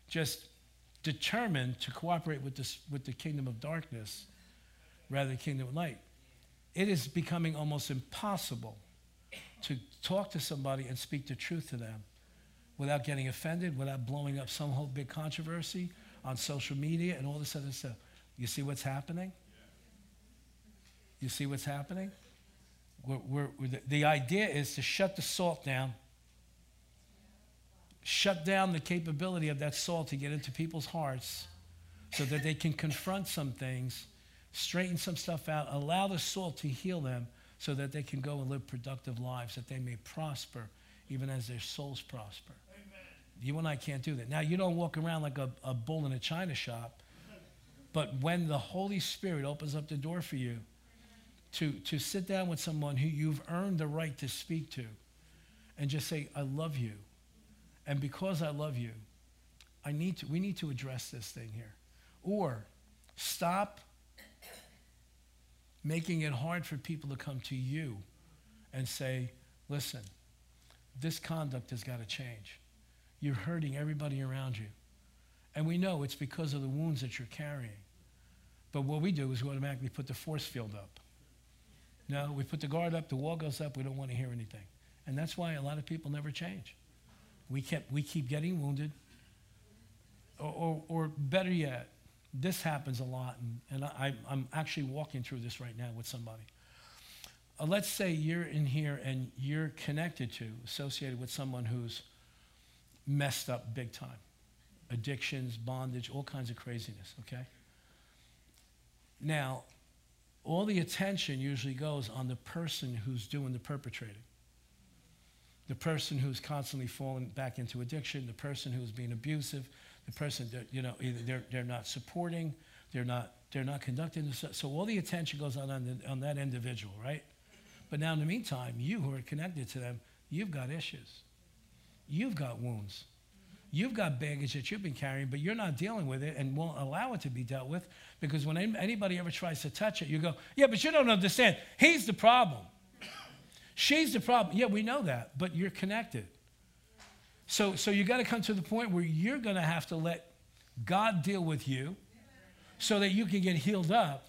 just determined to cooperate with, this, with the kingdom of darkness rather than kingdom of light. It is becoming almost impossible to talk to somebody and speak the truth to them without getting offended, without blowing up some whole big controversy on social media and all this other stuff. You see what's happening? You see what's happening? We're, we're, the, the idea is to shut the salt down, shut down the capability of that salt to get into people's hearts so that they can confront some things, straighten some stuff out, allow the salt to heal them so that they can go and live productive lives, that they may prosper even as their souls prosper. Amen. You and I can't do that. Now, you don't walk around like a, a bull in a china shop, but when the Holy Spirit opens up the door for you, to, to sit down with someone who you've earned the right to speak to and just say, I love you. And because I love you, I need to, we need to address this thing here. Or stop making it hard for people to come to you and say, listen, this conduct has got to change. You're hurting everybody around you. And we know it's because of the wounds that you're carrying. But what we do is we automatically put the force field up. No, we put the guard up, the wall goes up, we don't want to hear anything. And that's why a lot of people never change. We, kept, we keep getting wounded. Or, or, or better yet, this happens a lot, and, and I, I'm actually walking through this right now with somebody. Uh, let's say you're in here and you're connected to, associated with someone who's messed up big time addictions, bondage, all kinds of craziness, okay? Now, all the attention usually goes on the person who's doing the perpetrating. The person who's constantly falling back into addiction, the person who's being abusive, the person that, you know, either they're, they're not supporting, they're not, they're not conducting. The, so all the attention goes on, on, the, on that individual, right? But now in the meantime, you who are connected to them, you've got issues. You've got wounds. You've got baggage that you've been carrying, but you're not dealing with it and won't allow it to be dealt with because when anybody ever tries to touch it, you go, Yeah, but you don't understand. He's the problem. She's the problem. Yeah, we know that, but you're connected. So, so you got to come to the point where you're going to have to let God deal with you so that you can get healed up.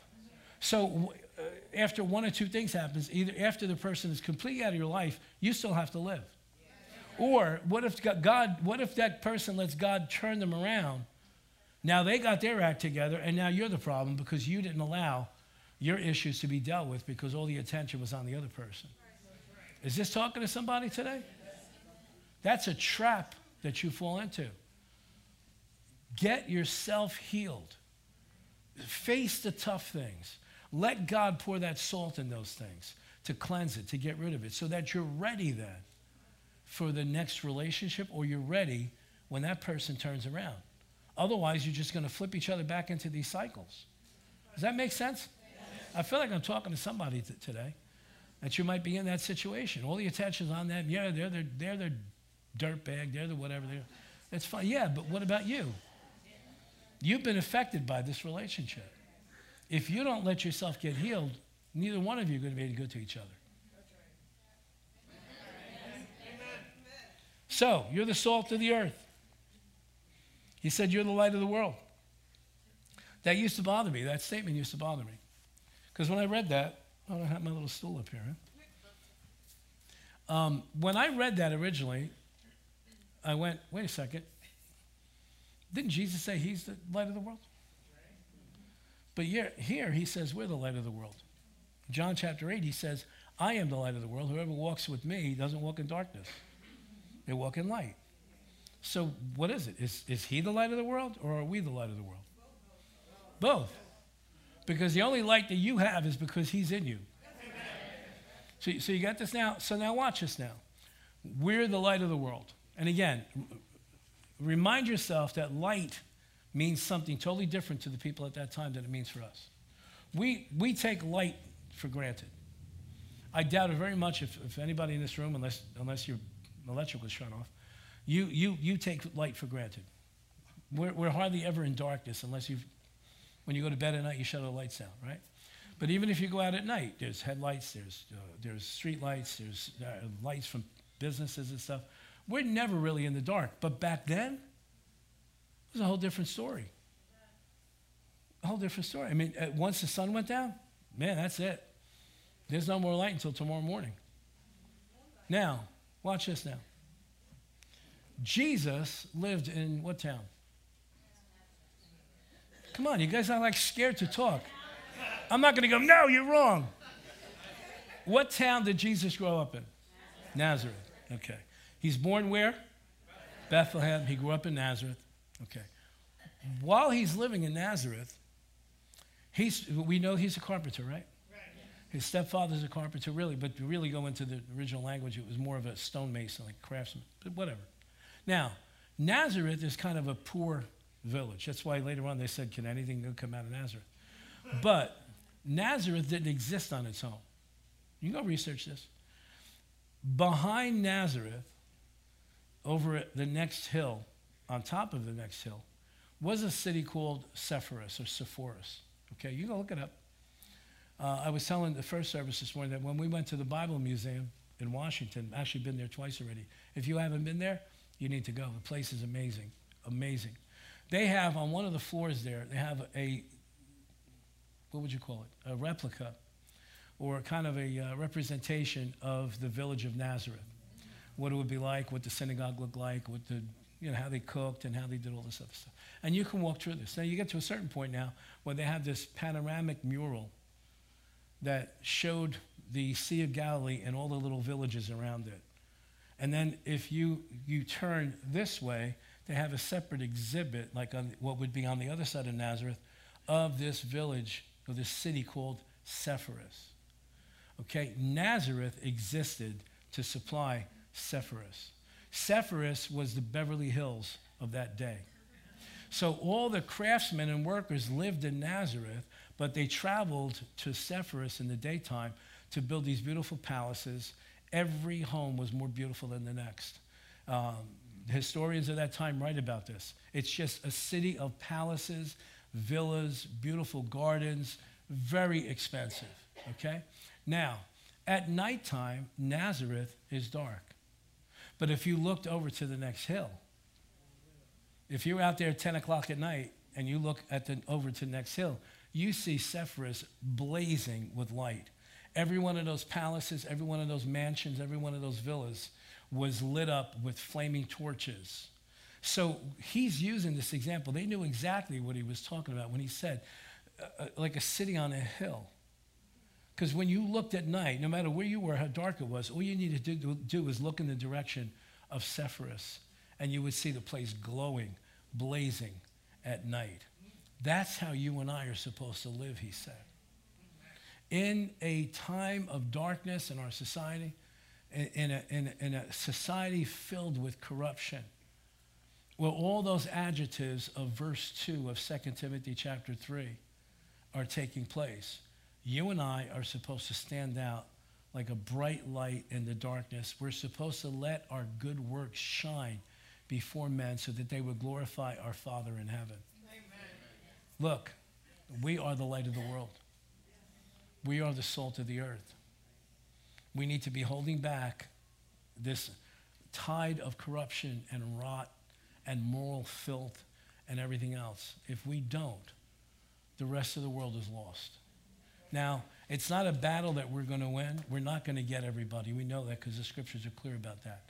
So uh, after one or two things happens, either after the person is completely out of your life, you still have to live. Or what if God, what if that person lets God turn them around? Now they got their act together, and now you're the problem because you didn't allow your issues to be dealt with because all the attention was on the other person. Is this talking to somebody today? That's a trap that you fall into. Get yourself healed. Face the tough things. Let God pour that salt in those things to cleanse it, to get rid of it, so that you're ready then for the next relationship or you're ready when that person turns around. Otherwise, you're just going to flip each other back into these cycles. Does that make sense? I feel like I'm talking to somebody t- today that you might be in that situation. All the attention's on them. Yeah, they're the, they're the dirt bag. They're the whatever. They're, it's fine. Yeah, but what about you? You've been affected by this relationship. If you don't let yourself get healed, neither one of you are going to be any good to each other. So, you're the salt of the earth. He said, You're the light of the world. That used to bother me. That statement used to bother me. Because when I read that, oh, I have my little stool up here. Huh? Um, when I read that originally, I went, wait a second. Didn't Jesus say he's the light of the world? But here, here he says we're the light of the world. John chapter 8, he says, I am the light of the world. Whoever walks with me doesn't walk in darkness, they walk in light. So, what is it? Is, is he the light of the world or are we the light of the world? Both. Because the only light that you have is because he's in you. So, so you got this now. So now watch this now. We're the light of the world. And again, remind yourself that light means something totally different to the people at that time than it means for us. We, we take light for granted. I doubt it very much if, if anybody in this room, unless, unless your electrical is shut off, you, you, you take light for granted. We're, we're hardly ever in darkness unless you've, when you go to bed at night, you shut the lights out, right? But even if you go out at night, there's headlights, there's, uh, there's street lights, there's uh, lights from businesses and stuff. We're never really in the dark. But back then, it was a whole different story. A whole different story. I mean, uh, once the sun went down, man, that's it. There's no more light until tomorrow morning. Now, watch this now. Jesus lived in what town? Come on, you guys are like scared to talk. I'm not going to go, no, you're wrong. What town did Jesus grow up in? Nazareth. Okay. He's born where? Bethlehem. He grew up in Nazareth. Okay. While he's living in Nazareth, he's, we know he's a carpenter, right? His stepfather's a carpenter, really, but to really go into the original language, it was more of a stonemason, like craftsman, but whatever. Now, Nazareth is kind of a poor village. That's why later on they said, Can anything good come out of Nazareth? But Nazareth didn't exist on its own. You can go research this. Behind Nazareth over the next hill, on top of the next hill, was a city called Sepphoris or Sepphoris. Okay, you go look it up. Uh, I was telling the first service this morning that when we went to the Bible Museum in Washington, actually been there twice already. If you haven't been there, you need to go. The place is amazing, amazing. They have on one of the floors there, they have a, what would you call it? A replica or kind of a uh, representation of the village of Nazareth what it would be like, what the synagogue looked like, what the, you know, how they cooked and how they did all this other stuff. And you can walk through this. Now you get to a certain point now where they have this panoramic mural that showed the Sea of Galilee and all the little villages around it. And then if you, you turn this way, they have a separate exhibit, like on what would be on the other side of Nazareth, of this village, or this city called Sepphoris. Okay, Nazareth existed to supply Sepphoris. Sepphoris was the Beverly Hills of that day. So all the craftsmen and workers lived in Nazareth, but they traveled to Sepphoris in the daytime to build these beautiful palaces. Every home was more beautiful than the next. Um, historians of that time write about this. It's just a city of palaces, villas, beautiful gardens, very expensive. Okay? Now, at nighttime, Nazareth is dark. But if you looked over to the next hill, if you're out there at 10 o'clock at night and you look at the, over to the next hill, you see Sepphoris blazing with light. Every one of those palaces, every one of those mansions, every one of those villas was lit up with flaming torches. So he's using this example. They knew exactly what he was talking about when he said, uh, uh like a city on a hill. Because when you looked at night, no matter where you were, how dark it was, all you needed to do, do was look in the direction of Sepphoris, and you would see the place glowing, blazing at night. That's how you and I are supposed to live, he said. In a time of darkness in our society, in a, in a, in a society filled with corruption, where all those adjectives of verse 2 of 2 Timothy chapter 3 are taking place, you and I are supposed to stand out like a bright light in the darkness. We're supposed to let our good works shine before men so that they would glorify our Father in heaven. Amen. Look, we are the light of the world. We are the salt of the earth. We need to be holding back this tide of corruption and rot and moral filth and everything else. If we don't, the rest of the world is lost. Now, it's not a battle that we're going to win. We're not going to get everybody. We know that because the scriptures are clear about that.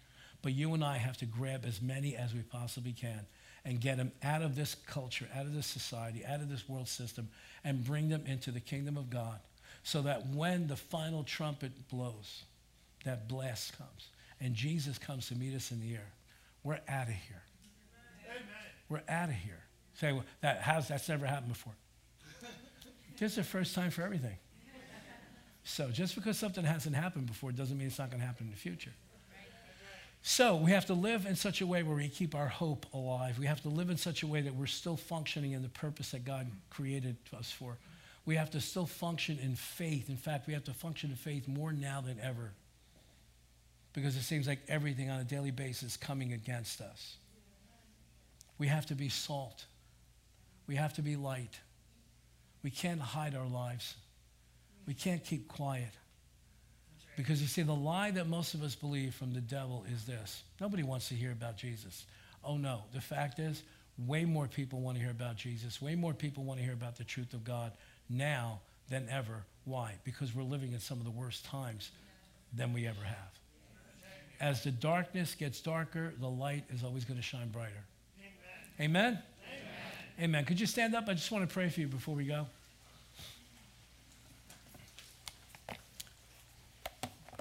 But you and I have to grab as many as we possibly can and get them out of this culture, out of this society, out of this world system, and bring them into the kingdom of God so that when the final trumpet blows, that blast comes, and Jesus comes to meet us in the air, we're out of here. Amen. We're out of here. Say, well, that has, that's never happened before. This is the first time for everything. So just because something hasn't happened before doesn't mean it's not going to happen in the future. So we have to live in such a way where we keep our hope alive. We have to live in such a way that we're still functioning in the purpose that God created us for. We have to still function in faith. In fact, we have to function in faith more now than ever because it seems like everything on a daily basis is coming against us. We have to be salt. We have to be light. We can't hide our lives. We can't keep quiet. Because you see, the lie that most of us believe from the devil is this nobody wants to hear about Jesus. Oh no. The fact is, way more people want to hear about Jesus. Way more people want to hear about the truth of God now than ever. Why? Because we're living in some of the worst times than we ever have. As the darkness gets darker, the light is always going to shine brighter. Amen? Amen? Amen. Could you stand up? I just want to pray for you before we go.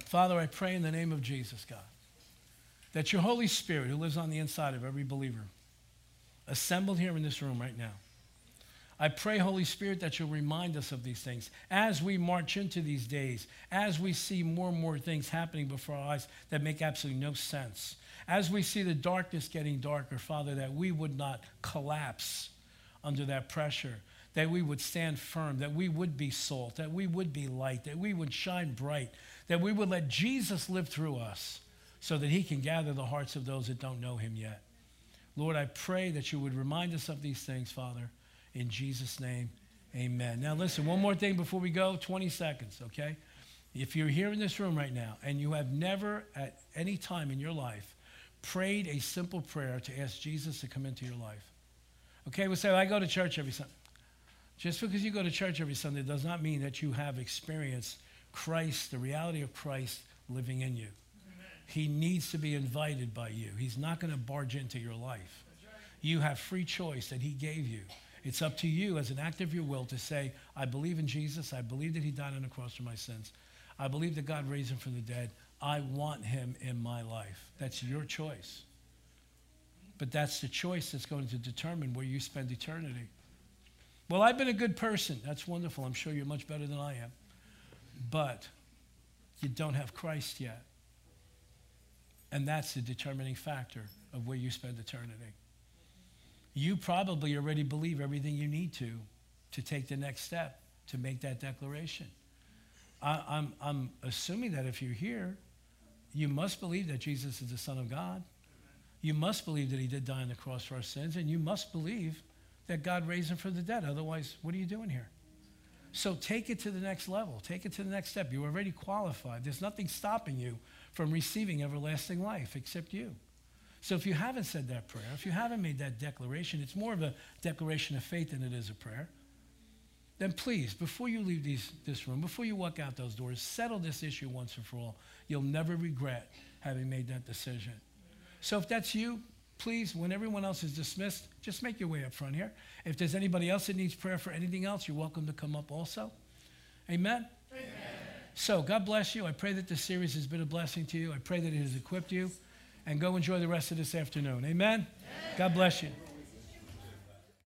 Father, I pray in the name of Jesus, God, that your Holy Spirit, who lives on the inside of every believer, assembled here in this room right now, I pray, Holy Spirit, that you'll remind us of these things as we march into these days, as we see more and more things happening before our eyes that make absolutely no sense, as we see the darkness getting darker, Father, that we would not collapse under that pressure, that we would stand firm, that we would be salt, that we would be light, that we would shine bright, that we would let Jesus live through us so that he can gather the hearts of those that don't know him yet. Lord, I pray that you would remind us of these things, Father. In Jesus' name, amen. Now, listen, one more thing before we go 20 seconds, okay? If you're here in this room right now and you have never at any time in your life prayed a simple prayer to ask Jesus to come into your life, okay, we'll say, I go to church every Sunday. Just because you go to church every Sunday does not mean that you have experienced Christ, the reality of Christ living in you. Amen. He needs to be invited by you. He's not going to barge into your life. You have free choice that He gave you. It's up to you as an act of your will to say, I believe in Jesus. I believe that He died on the cross for my sins. I believe that God raised Him from the dead. I want Him in my life. That's your choice. But that's the choice that's going to determine where you spend eternity. Well, I've been a good person. That's wonderful. I'm sure you're much better than I am but you don't have Christ yet. And that's the determining factor of where you spend eternity. You probably already believe everything you need to to take the next step to make that declaration. I, I'm, I'm assuming that if you're here, you must believe that Jesus is the Son of God. You must believe that he did die on the cross for our sins, and you must believe that God raised him from the dead. Otherwise, what are you doing here? So take it to the next level. Take it to the next step. You're already qualified. There's nothing stopping you from receiving everlasting life except you. So if you haven't said that prayer, if you haven't made that declaration, it's more of a declaration of faith than it is a prayer. Then please, before you leave these, this room, before you walk out those doors, settle this issue once and for all. You'll never regret having made that decision. So if that's you, please, when everyone else is dismissed, just make your way up front here. If there's anybody else that needs prayer for anything else, you're welcome to come up also. Amen? Amen? So, God bless you. I pray that this series has been a blessing to you. I pray that it has equipped you. And go enjoy the rest of this afternoon. Amen? Amen. God bless you.